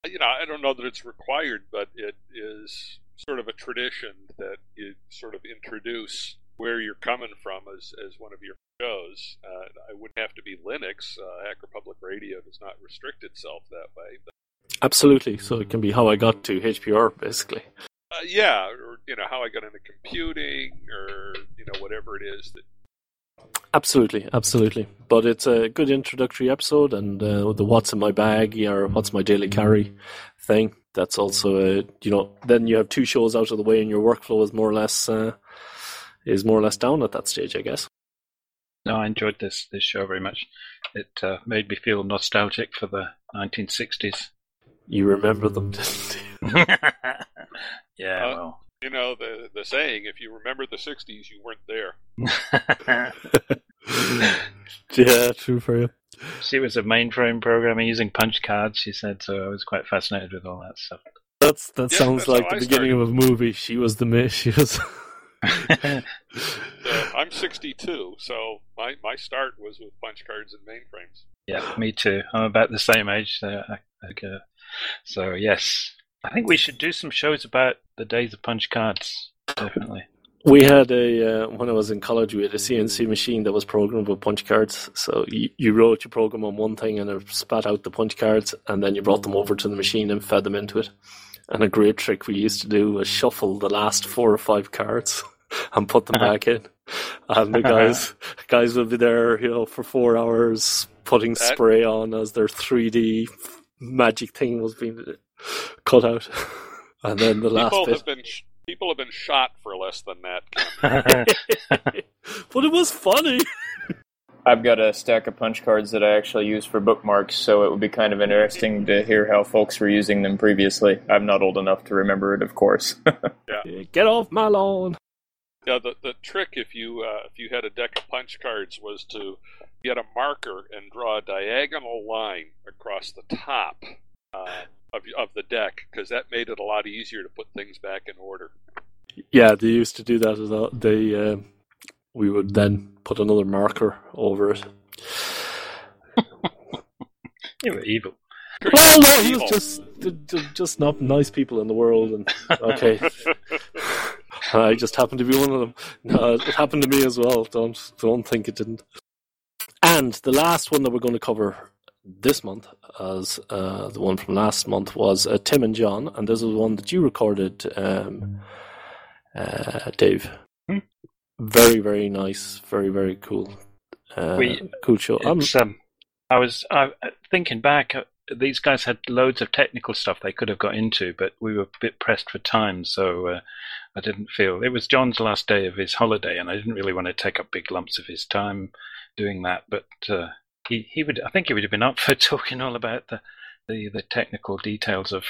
you know, I don't know that it's required, but it is sort of a tradition that you sort of introduce where you're coming from as, as one of your shows. Uh, I wouldn't have to be Linux. Uh, Hacker Public Radio does not restrict itself that way. But, Absolutely. So it can be how I got to HPR, basically. Uh, yeah, or you know how I got into computing, or you know whatever it is that Absolutely, absolutely. But it's a good introductory episode, and uh, the "What's in my bag" or "What's my daily carry" thing. That's also a you know. Then you have two shows out of the way, and your workflow is more or less uh, is more or less down at that stage, I guess. No, I enjoyed this this show very much. It uh, made me feel nostalgic for the 1960s. You remember them, didn't you? yeah, well, you know the the saying: if you remember the '60s, you weren't there. yeah, true for you. she was a mainframe programmer using punch cards. She said so. I was quite fascinated with all that stuff. That's that Yeah, sounds that's like the I beginning of a movie. She was the mi- she was. So I'm 62, so my my start was with punch cards and mainframes. yeah, me too. I'm about the same age. So, I, I, uh, so yes, I think we should do some shows about the days of punch cards. Definitely. We had a uh, when I was in college, we had a CNC machine that was programmed with punch cards. So you, you wrote your program on one thing and it spat out the punch cards, and then you brought them over to the machine and fed them into it. And a great trick we used to do was shuffle the last four or five cards and put them back in. And the guys guys would be there, you know, for four hours putting spray on as their 3D magic thing was being cut out. And then the last People bit. have been sh- people have been shot for less than that. But it was funny. I've got a stack of punch cards that I actually use for bookmarks, so it would be kind of interesting to hear how folks were using them previously. I'm not old enough to remember it, of course. yeah. Get off my lawn. Yeah, the the trick if you uh, if you had a deck of punch cards was to get a marker and draw a diagonal line across the top uh, of of the deck because that made it a lot easier to put things back in order. Yeah, they used to do that as well. They uh, we would then put another marker over it. You were evil. Well, no, he was just just, just not nice people in the world, and okay, I just happened to be one of them. No, it happened to me as well. Don't don't think it didn't. And the last one that we're going to cover this month, as uh, the one from last month, was uh, Tim and John, and this was one that you recorded, um, uh, Dave. Hmm. Very very nice, very very cool, uh, We- cool show. I'm, um, I was I, thinking back. uh, These guys had loads of technical stuff they could have got into, but we were a bit pressed for time, so uh, I didn't feel it was John's last day of his holiday, and I didn't really want to take up big lumps of his time doing that. But uh, he he would I think he would have been up for talking all about the the, the technical details of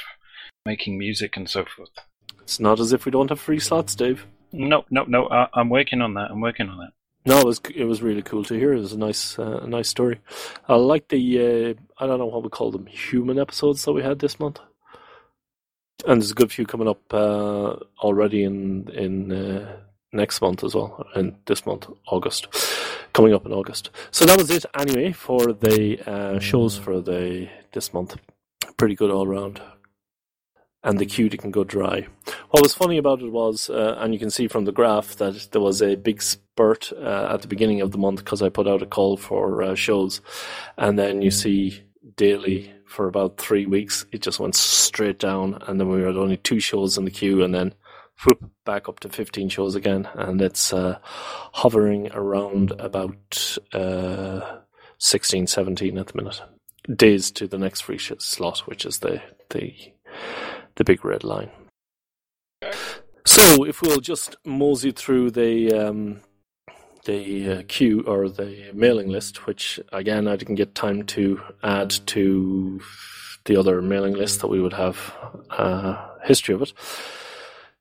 making music and so forth. it's not as if we don't have free slots, Dave. No, no, no. I, I'm working on that. I'm working on that. No, it was it was really cool to hear. It was a nice uh, a nice story. I like the uh, I don't know what we call them human episodes that we had this month, and there's a good few coming up uh, already in in uh, next month as well, and this month August, coming up in August. So that was it anyway for the uh, shows for the this month. Pretty good all round. And the queue can go dry. What was funny about it was, uh, and you can see from the graph that there was a big spurt uh, at the beginning of the month because I put out a call for uh, shows, and then you see daily for about three weeks it just went straight down, and then we had only two shows in the queue, and then whoop back up to 15 shows again, and it's uh, hovering around about uh, 16, 17 at the minute. Days to the next free slot, which is the the the big red line. So, if we'll just mosey through the um, the uh, queue or the mailing list, which again I didn't get time to add to the other mailing list that we would have uh, history of it.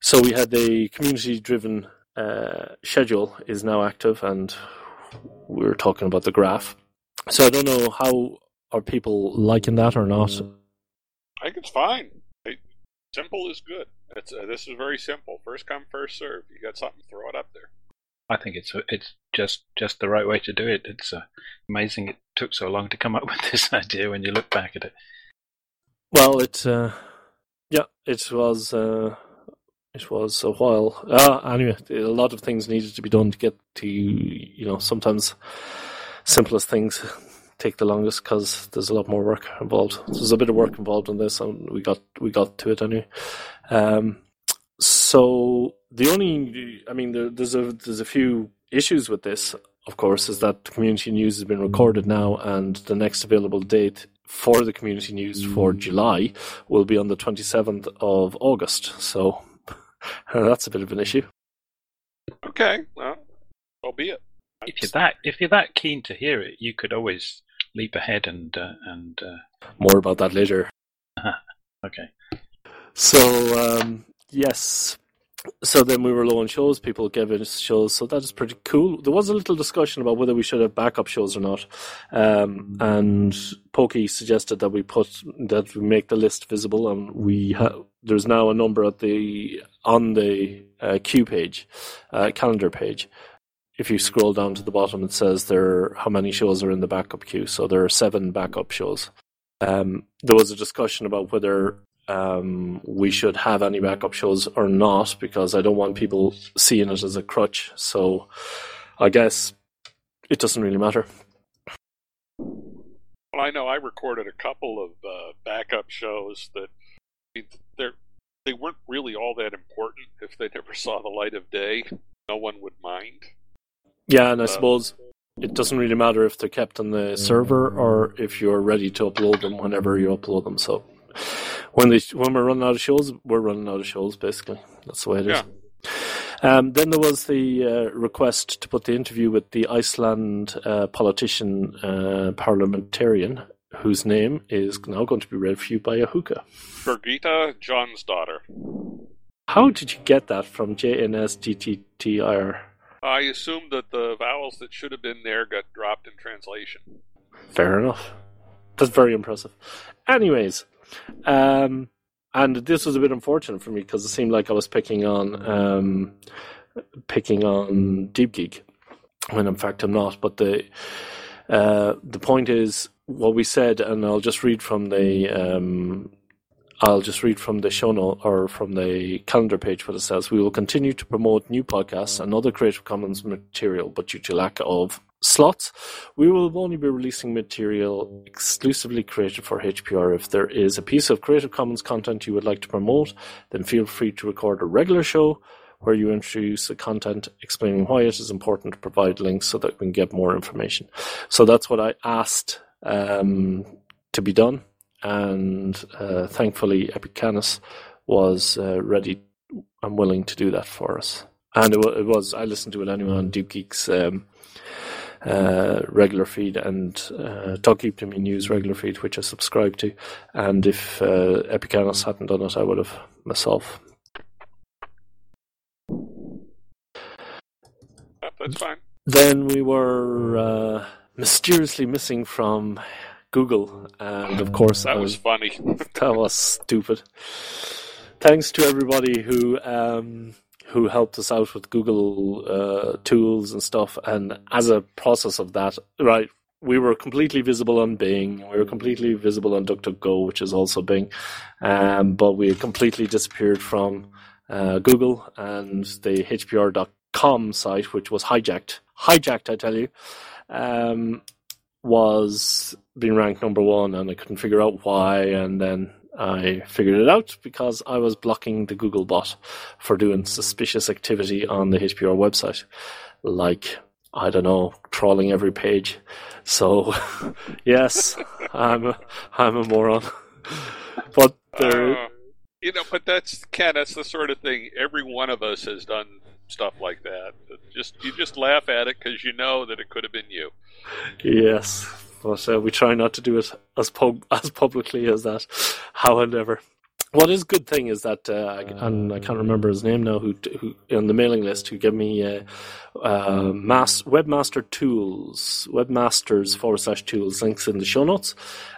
So we had the community-driven uh, schedule is now active, and we were talking about the graph. So I don't know how are people liking that or not. I think it's fine. It- simple is good. It's uh, this is very simple. First come, first serve. You got something, throw it up there. I think it's it's just just the right way to do it. It's uh, amazing it took so long to come up with this idea when you look back at it. Well, it uh, yeah, it was uh, it was a while. Uh, anyway, a lot of things needed to be done to get to you know sometimes simplest things take the longest because there's a lot more work involved. There's a bit of work involved in this, and we got we got to it anyway. Um, so the only, I mean, there, there's a there's a few issues with this. Of course, is that the community news has been recorded now, and the next available date for the community news for July will be on the 27th of August. So that's a bit of an issue. Okay, well, so be it. If you're that if you're that keen to hear it, you could always leap ahead and uh, and uh, More about that later. okay. So um, yes. So then we were low on shows. People gave us shows, so that is pretty cool. There was a little discussion about whether we should have backup shows or not, um, and Pokey suggested that we put that we make the list visible, and we ha- there's now a number at the on the uh, queue page, uh, calendar page. If you scroll down to the bottom, it says there how many shows are in the backup queue. So there are seven backup shows. Um, there was a discussion about whether um, we should have any backup shows or not because I don't want people seeing it as a crutch. So I guess it doesn't really matter. Well, I know I recorded a couple of uh, backup shows that they're they weren't really all that important. If they never saw the light of day, no one would mind. Yeah, and I Uh, suppose it doesn't really matter if they're kept on the server or if you're ready to upload them whenever you upload them. So when they when we're running out of shows, we're running out of shows. Basically, that's the way it is. Yeah. Um, then there was the uh, request to put the interview with the Iceland uh, politician, uh, parliamentarian, whose name is now going to be read for you by Ahuka. Birgitta Jónsdóttir. How did you get that from JNSGTTR? I assume that the vowels that should have been there got dropped in translation. Fair enough. That's very impressive. Anyways, um, and this was a bit unfortunate for me because it seemed like I was picking on um, picking on Deep Geek when in fact I'm not. But the uh, the point is what we said, and I'll just read from the um, I'll just read from the show note or from the calendar page it says. We will continue to promote new podcasts and other Creative Commons material, but due to lack of slots, we will only be releasing material exclusively created for HPR. If there is a piece of Creative Commons content you would like to promote, then feel free to record a regular show where you introduce the content explaining why it is important to provide links so that we can get more information. So that's what I asked um, to be done and uh, thankfully Epicanis was uh, ready and willing to do that for us. And it, w- it was I listened to it anyway on Deep Geek's um, uh, regular feed and uh, Talk Geek to Me News regular feed, which I subscribe to. And if uh, Epicanis hadn't done it, I would have myself. That's fine. Then we were uh, mysteriously missing from Google, and of course, That was funny. that was stupid. Thanks to everybody who um, who helped us out with Google uh, tools and stuff. And as a process of that, right, we were completely visible on Bing. We were completely visible on DuckDuckGo, which is also Bing. Um, but we had completely disappeared from uh, Google and the HPR.com site, which was hijacked. Hijacked, I tell you. Um, was being ranked number one, and I couldn't figure out why. And then I figured it out because I was blocking the Google bot for doing suspicious activity on the HPR website, like I don't know, trawling every page. So, yes, I'm a, I'm a moron. But there, Uh, you know, but that's Ken. That's the sort of thing. Every one of us has done stuff like that. Just you just laugh at it because you know that it could have been you. yes, but uh, we try not to do it as pub- as publicly as that. However, what is a good thing is that, uh, I- and I can't remember his name now, who who on the mailing list who gave me uh, uh, mass webmaster tools, webmasters forward slash tools links in the show notes,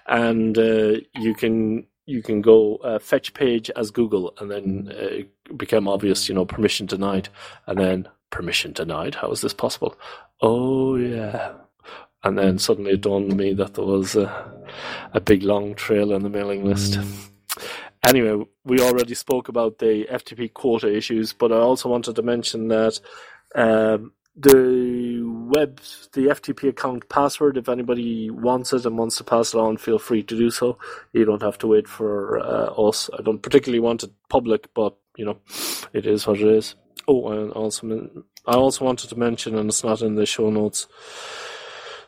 and uh, you can you can go uh, fetch page as Google, and then uh, became obvious, you know, permission denied, and then permission denied. How is this possible? Oh yeah. And then suddenly it dawned on me that there was a, a big long trail on the mailing list. Anyway, we already spoke about the FTP quota issues, but I also wanted to mention that um, the web, the FTP account password, if anybody wants it and wants to pass it on, feel free to do so. You don't have to wait for uh, us. I don't particularly want it public, but you know, it is what it is. Oh, and also, I also wanted to mention, and it's not in the show notes.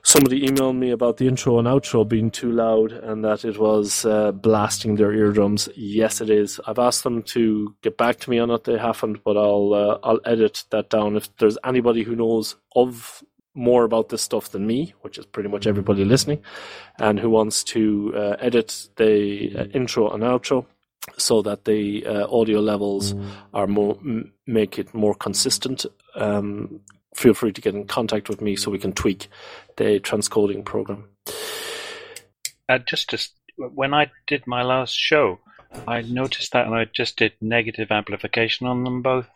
Somebody emailed me about the intro and outro being too loud and that it was uh, blasting their eardrums. Yes, it is. I've asked them to get back to me on it. They haven't, but I'll uh, I'll edit that down. If there's anybody who knows of more about this stuff than me, which is pretty much everybody listening, and who wants to uh, edit the uh, intro and outro so that the uh, audio levels are more m- make it more consistent. Um, feel free to get in contact with me so we can tweak the transcoding program. Uh, just to, when I did my last show, I noticed that, and I just did negative amplification on them both,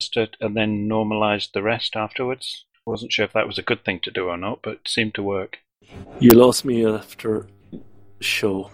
just and then normalized the rest afterwards. Wasn't sure if that was a good thing to do or not, but it seemed to work. You lost me after show.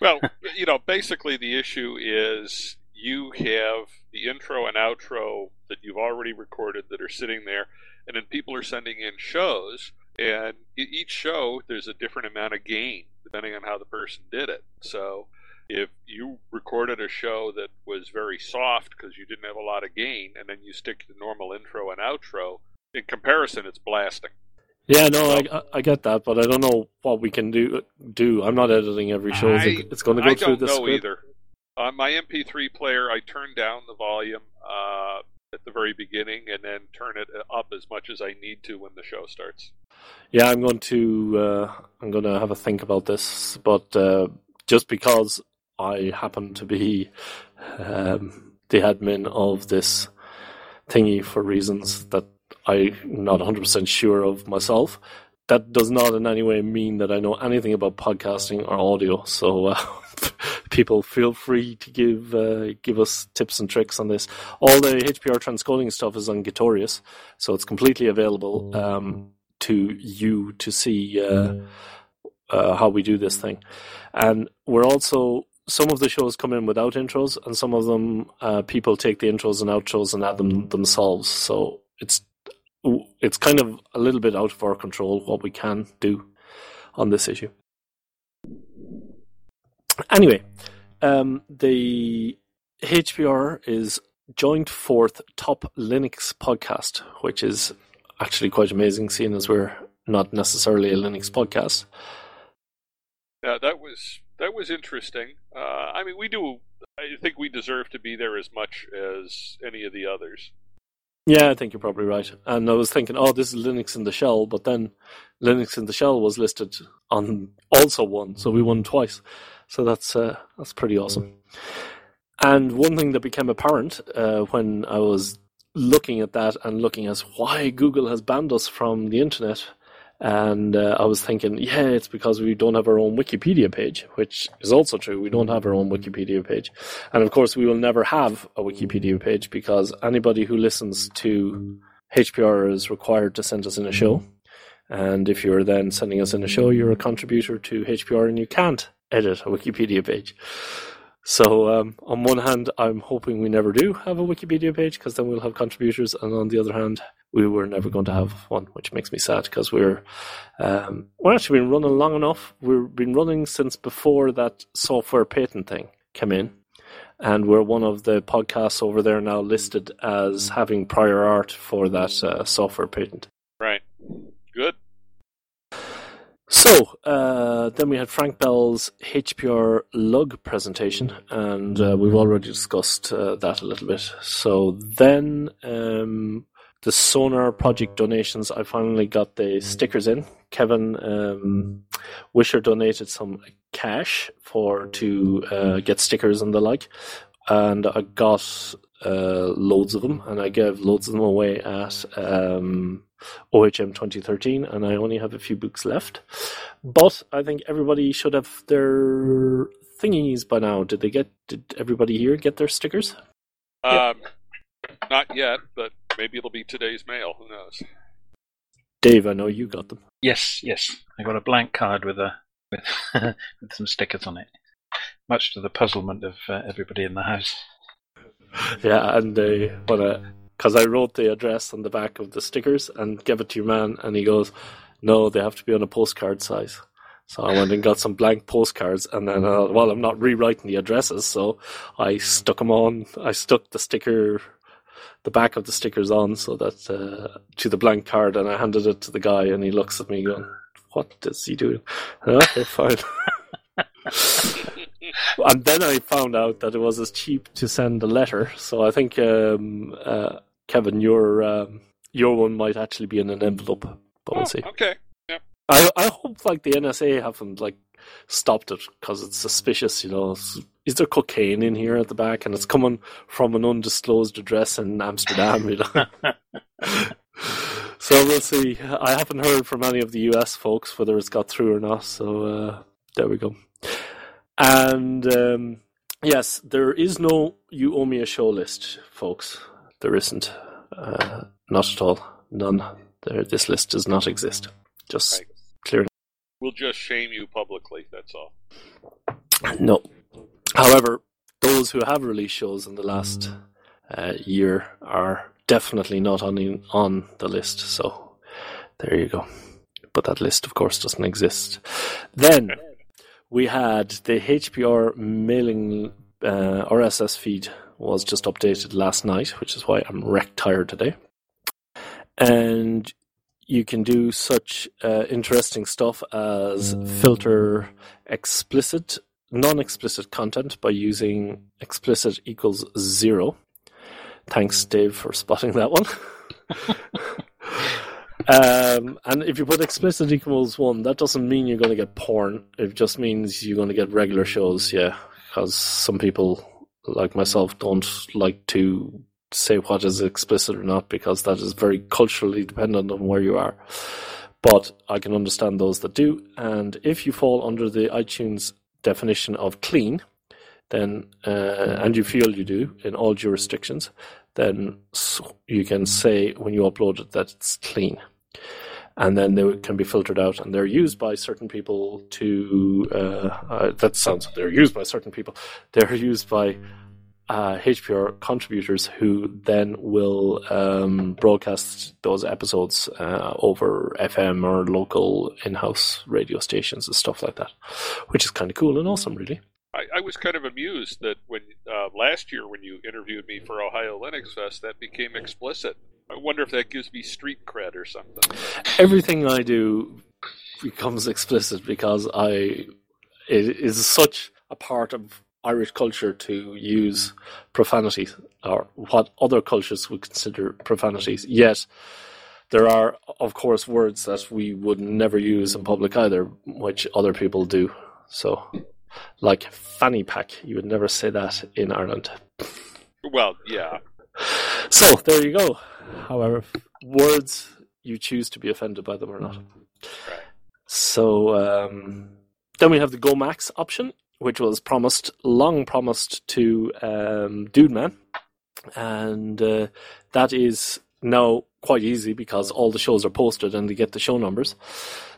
Well, you know, basically the issue is you have the intro and outro that you've already recorded that are sitting there, and then people are sending in shows, and each show there's a different amount of gain depending on how the person did it. So if you recorded a show that was very soft because you didn't have a lot of gain, and then you stick to the normal intro and outro, in comparison, it's blasting. Yeah, no, I, I- I get that, but I don't know what we can do. Do I'm not editing every show. I, it's going to go I through don't the know script. either. On my MP3 player, I turn down the volume uh, at the very beginning and then turn it up as much as I need to when the show starts. Yeah, I'm going to uh, I'm going to have a think about this, but uh, just because I happen to be um, the admin of this thingy for reasons that I'm not 100% sure of myself, that does not in any way mean that I know anything about podcasting or audio. So uh, people feel free to give uh, give us tips and tricks on this. All the HPR transcoding stuff is on Gitorious, so it's completely available um, to you to see uh, uh, how we do this thing. And we're also some of the shows come in without intros, and some of them uh, people take the intros and outros and add them themselves. So it's it's kind of a little bit out of our control what we can do on this issue. Anyway, um, the HPR is joint fourth top Linux podcast, which is actually quite amazing, seeing as we're not necessarily a Linux podcast. Yeah, that was that was interesting. Uh, I mean, we do. I think we deserve to be there as much as any of the others. Yeah, I think you're probably right. And I was thinking, oh, this is Linux in the shell, but then Linux in the shell was listed on also one, so we won twice. So that's uh, that's pretty awesome. And one thing that became apparent uh, when I was looking at that and looking at why Google has banned us from the internet and uh, I was thinking, yeah, it's because we don't have our own Wikipedia page, which is also true. We don't have our own Wikipedia page. And of course, we will never have a Wikipedia page because anybody who listens to HPR is required to send us in a show. And if you're then sending us in a show, you're a contributor to HPR and you can't edit a Wikipedia page. So, um, on one hand, I'm hoping we never do have a Wikipedia page because then we'll have contributors. And on the other hand, we were never going to have one, which makes me sad because we're um, we're actually been running long enough. We've been running since before that software patent thing came in, and we're one of the podcasts over there now listed as having prior art for that uh, software patent. Right. Good. So uh, then we had Frank Bell's HPR lug presentation, and uh, we've already discussed uh, that a little bit. So then um, the Sonar project donations, I finally got the stickers in. Kevin um, Wisher donated some cash for to uh, get stickers and the like, and I got uh, loads of them, and I gave loads of them away at um, OHM 2013, and I only have a few books left. But I think everybody should have their thingies by now. Did they get? Did everybody here get their stickers? Um, not yet, but maybe it'll be today's mail. Who knows? Dave, I know you got them. Yes, yes. I got a blank card with a with, with some stickers on it, much to the puzzlement of uh, everybody in the house. Yeah, and they what because I wrote the address on the back of the stickers and gave it to your man, and he goes, "No, they have to be on a postcard size." So I went and got some blank postcards, and then uh, well, I'm not rewriting the addresses, so I stuck them on. I stuck the sticker the back of the stickers on so that uh, to the blank card, and I handed it to the guy, and he looks at me going, "What is he doing?" okay, fine. and then I found out that it was as cheap to send a letter. So I think um, uh, Kevin, your um, your one might actually be in an envelope, but oh, we'll see. Okay. Yep. I I hope like the NSA haven't like stopped it because it's suspicious. You know, is there cocaine in here at the back, and it's coming from an undisclosed address in Amsterdam? You know. so we'll see. I haven't heard from any of the US folks whether it's got through or not. So uh, there we go. And um, yes, there is no "You Owe Me a Show" list, folks. There isn't. Uh, not at all. None. There, this list does not exist. Just Right. clear. We'll just shame you publicly. That's all. No. However, those who have released shows in the last uh, year are definitely not on the, on the list. So there you go. But that list, of course, doesn't exist. Then we had the HPR mailing uh, RSS feed was just updated last night, which is why I'm wreck tired today. And you can do such uh, interesting stuff as filter explicit non-explicit content by using explicit equals zero. Thanks, Dave, for spotting that one. um, and if you put explicit equals one, that doesn't mean you're going to get porn. It just means you're going to get regular shows, yeah. Because some people, like myself, don't like to say what is explicit or not because that is very culturally dependent on where you are. But I can understand those that do. And if you fall under the iTunes definition of clean, then uh, and you feel you do in all jurisdictions, then you can say when you upload it that it's clean. And then they can be filtered out, and they're used by certain people to. Uh, uh, that sounds. They're used by certain people. They're used by uh, HPR contributors who then will um, broadcast those episodes uh, over FM or local in-house radio stations and stuff like that, which is kind of cool and awesome, really. I, I was kind of amused that when uh, last year when you interviewed me for Ohio Linux Fest, that became explicit. I wonder if that gives me street cred or something. Everything I do becomes explicit because I it is such a part of Irish culture to use profanity or what other cultures would consider profanities. Yet there are, of course, words that we would never use in public either, which other people do. So, like fanny pack, you would never say that in Ireland. Well, yeah. So there you go. However, words you choose to be offended by them or not. Right. So um, then we have the Go Max option, which was promised, long promised to um, Dude Man, and uh, that is now quite easy because all the shows are posted and they get the show numbers.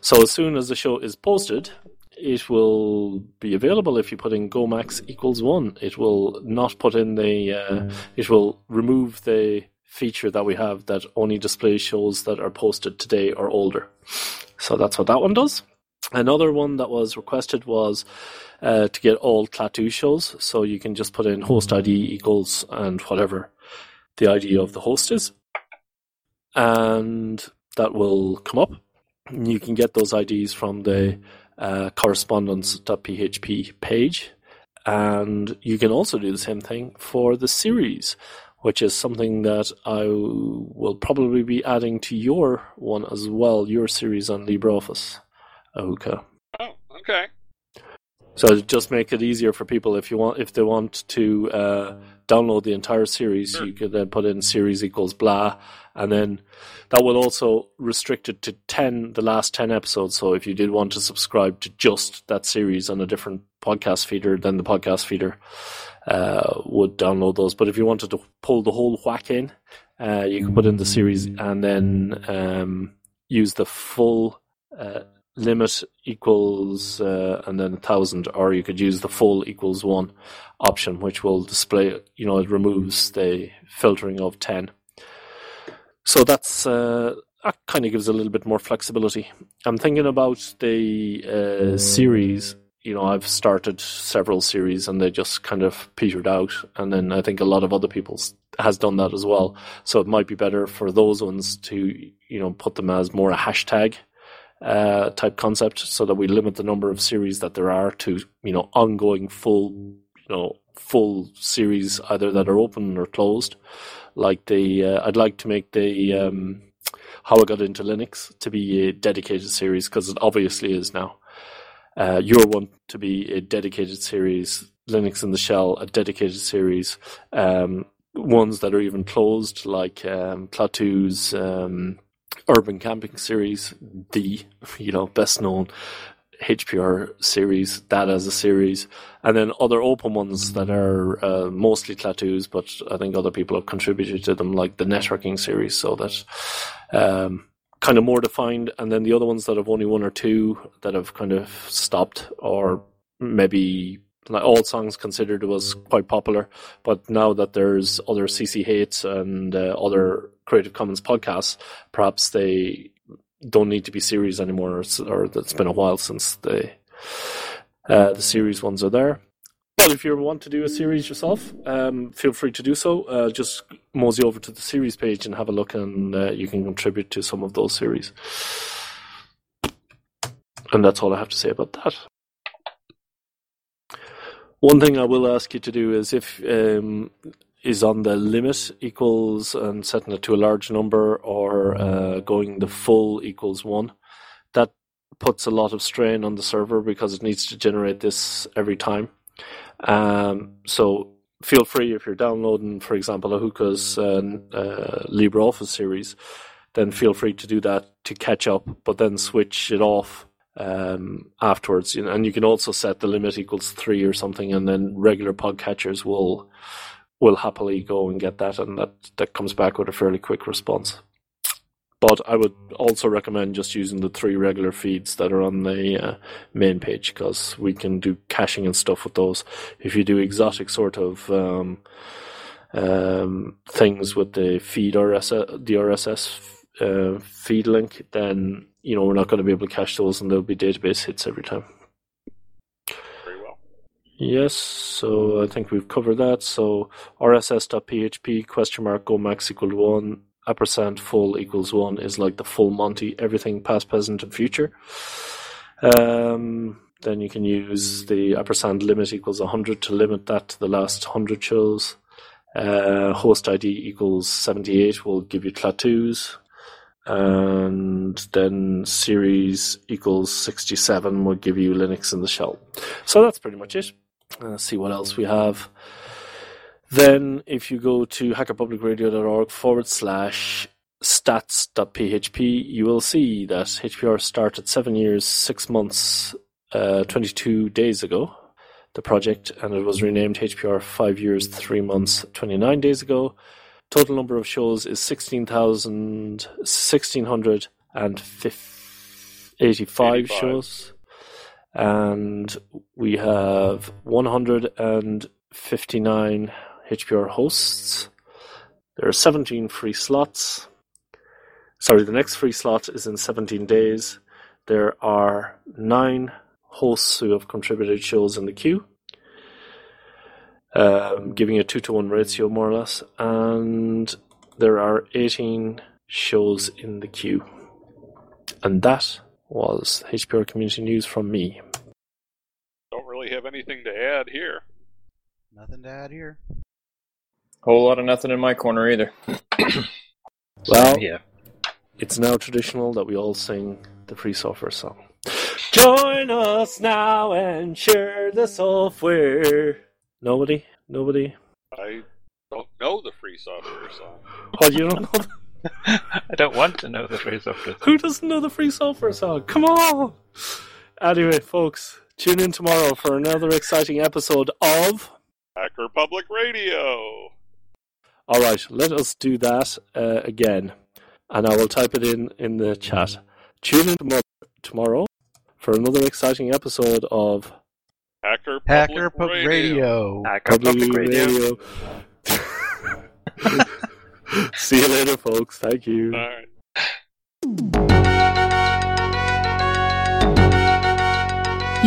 So as soon as the show is posted, it will be available if you put in GoMax equals one. It will not put in the. Uh, it will remove the feature that we have that only displays shows that are posted today or older. So that's what that one does. Another one that was requested was uh, to get all Klaatu shows. So you can just put in host ID equals and whatever the ID of the host is. And that will come up. You can get those IDs from the uh, correspondence.php page. And you can also do the same thing for the series, which is something that I will probably be adding to your one as well, your series on LibreOffice, Ahuka. Oh, okay. So just make it easier for people if you want if they want to uh, download the entire series, Sure. you could then put in series equals blah, and then that will also restrict it to ten the last ten episodes. So if you did want to subscribe to just that series on a different podcast feeder, than the podcast feeder uh, would download those. But if you wanted to pull the whole whack in, uh, you could put in the series and then um, use the full. Uh, limit equals uh, and then a thousand, or you could use the full equals one option, which will display. You know, it removes the filtering of ten. So that's uh, that kind of gives a little bit more flexibility. I'm thinking about the uh, series. You know, I've started several series and they just kind of petered out, and then I think a lot of other people has done that as well. So it might be better for those ones to you know put them as more a hashtag uh, type concept so that we limit the number of series that there are to you know ongoing full you know full series either that are open or closed. Like the uh, I'd like to make the um, how I got into Linux to be a dedicated series because it obviously is now uh, your one to be a dedicated series. Linux in the shell a dedicated series um, ones that are even closed like um, Klaatu's um, urban camping series, the you know best known HPR series, that as a series, and then other open ones that are uh, mostly Klaatu's, but I think other people have contributed to them, like the networking series, so that um, kind of more defined, and then the other ones that have only one or two that have kind of stopped, or maybe like all songs considered was quite popular, but now that there's other CC hates and uh, other Creative Commons podcasts, perhaps they don't need to be series anymore, or, or it's been a while since the uh, the series ones are there. But if you want to do a series yourself, um, feel free to do so. Uh, just mosey over to the series page and have a look, and uh, you can contribute to some of those series. And that's all I have to say about that. One thing I will ask you to do is if um, is on the limit equals and setting it to a large number or uh, going the full equals one. That puts a lot of strain on the server because it needs to generate this every time. Um, so feel free if you're downloading, for example, Ahuka's uh, uh, LibreOffice series, then feel free to do that to catch up, but then switch it off um, afterwards. And you can also set the limit equals three or something, and then regular podcatchers will will happily go and get that, and that that comes back with a fairly quick response. But I would also recommend just using the three regular feeds that are on the uh, main page because we can do caching and stuff with those. If you do exotic sort of um, um, things with the feed RSS, the RSS uh, feed link, then you know we're not going to be able to cache those, and there'll be database hits every time. Very well. Yes, so I think we've covered that. So RSS.php question mark go max equal to one ampersand full equals one is like the full Monty, everything past, present, and future. Um, then you can use the ampersand limit equals 100 to limit that to the last 100 shows. Uh, host ID equals 78 will give you Klaatu's. And then series equals 67 will give you Linux in the shell. So that's pretty much it. Let's see what else we have. Then, if you go to hackerpublicradio.org forward slash stats.php, you will see that HPR started seven years, six months, uh, 22 days ago, the project, and it was renamed HPR five years, three months, 29 days ago. Total number of shows is 16,000, 1,685 shows. And we have 159 HPR hosts. There are 17 free slots. Sorry, the next free slot is in 17 days. There are nine hosts who have contributed shows in the queue, um, giving a 2 to 1 ratio more or less. And there are 18 shows in the queue. And that was HPR Community News from me. Don't really have anything to add here. Nothing to add here. Whole lot of nothing in my corner either. Well, yeah. it's now traditional that we all sing the free software song. Join us now and share the software. Nobody? Nobody? I don't know the free software song. What, you don't know? I don't want to know the free software. Song. Who doesn't know the free software song? Come on! Anyway, folks, tune in tomorrow for another exciting episode of. Hacker Public Radio. All right, let us do that uh, again, and I will type it in in the chat. Tune in tomorrow, tomorrow for another exciting episode of Hacker Public Hacker Pub Radio. Radio. Hacker Public Radio. Radio. See you later, folks. Thank you.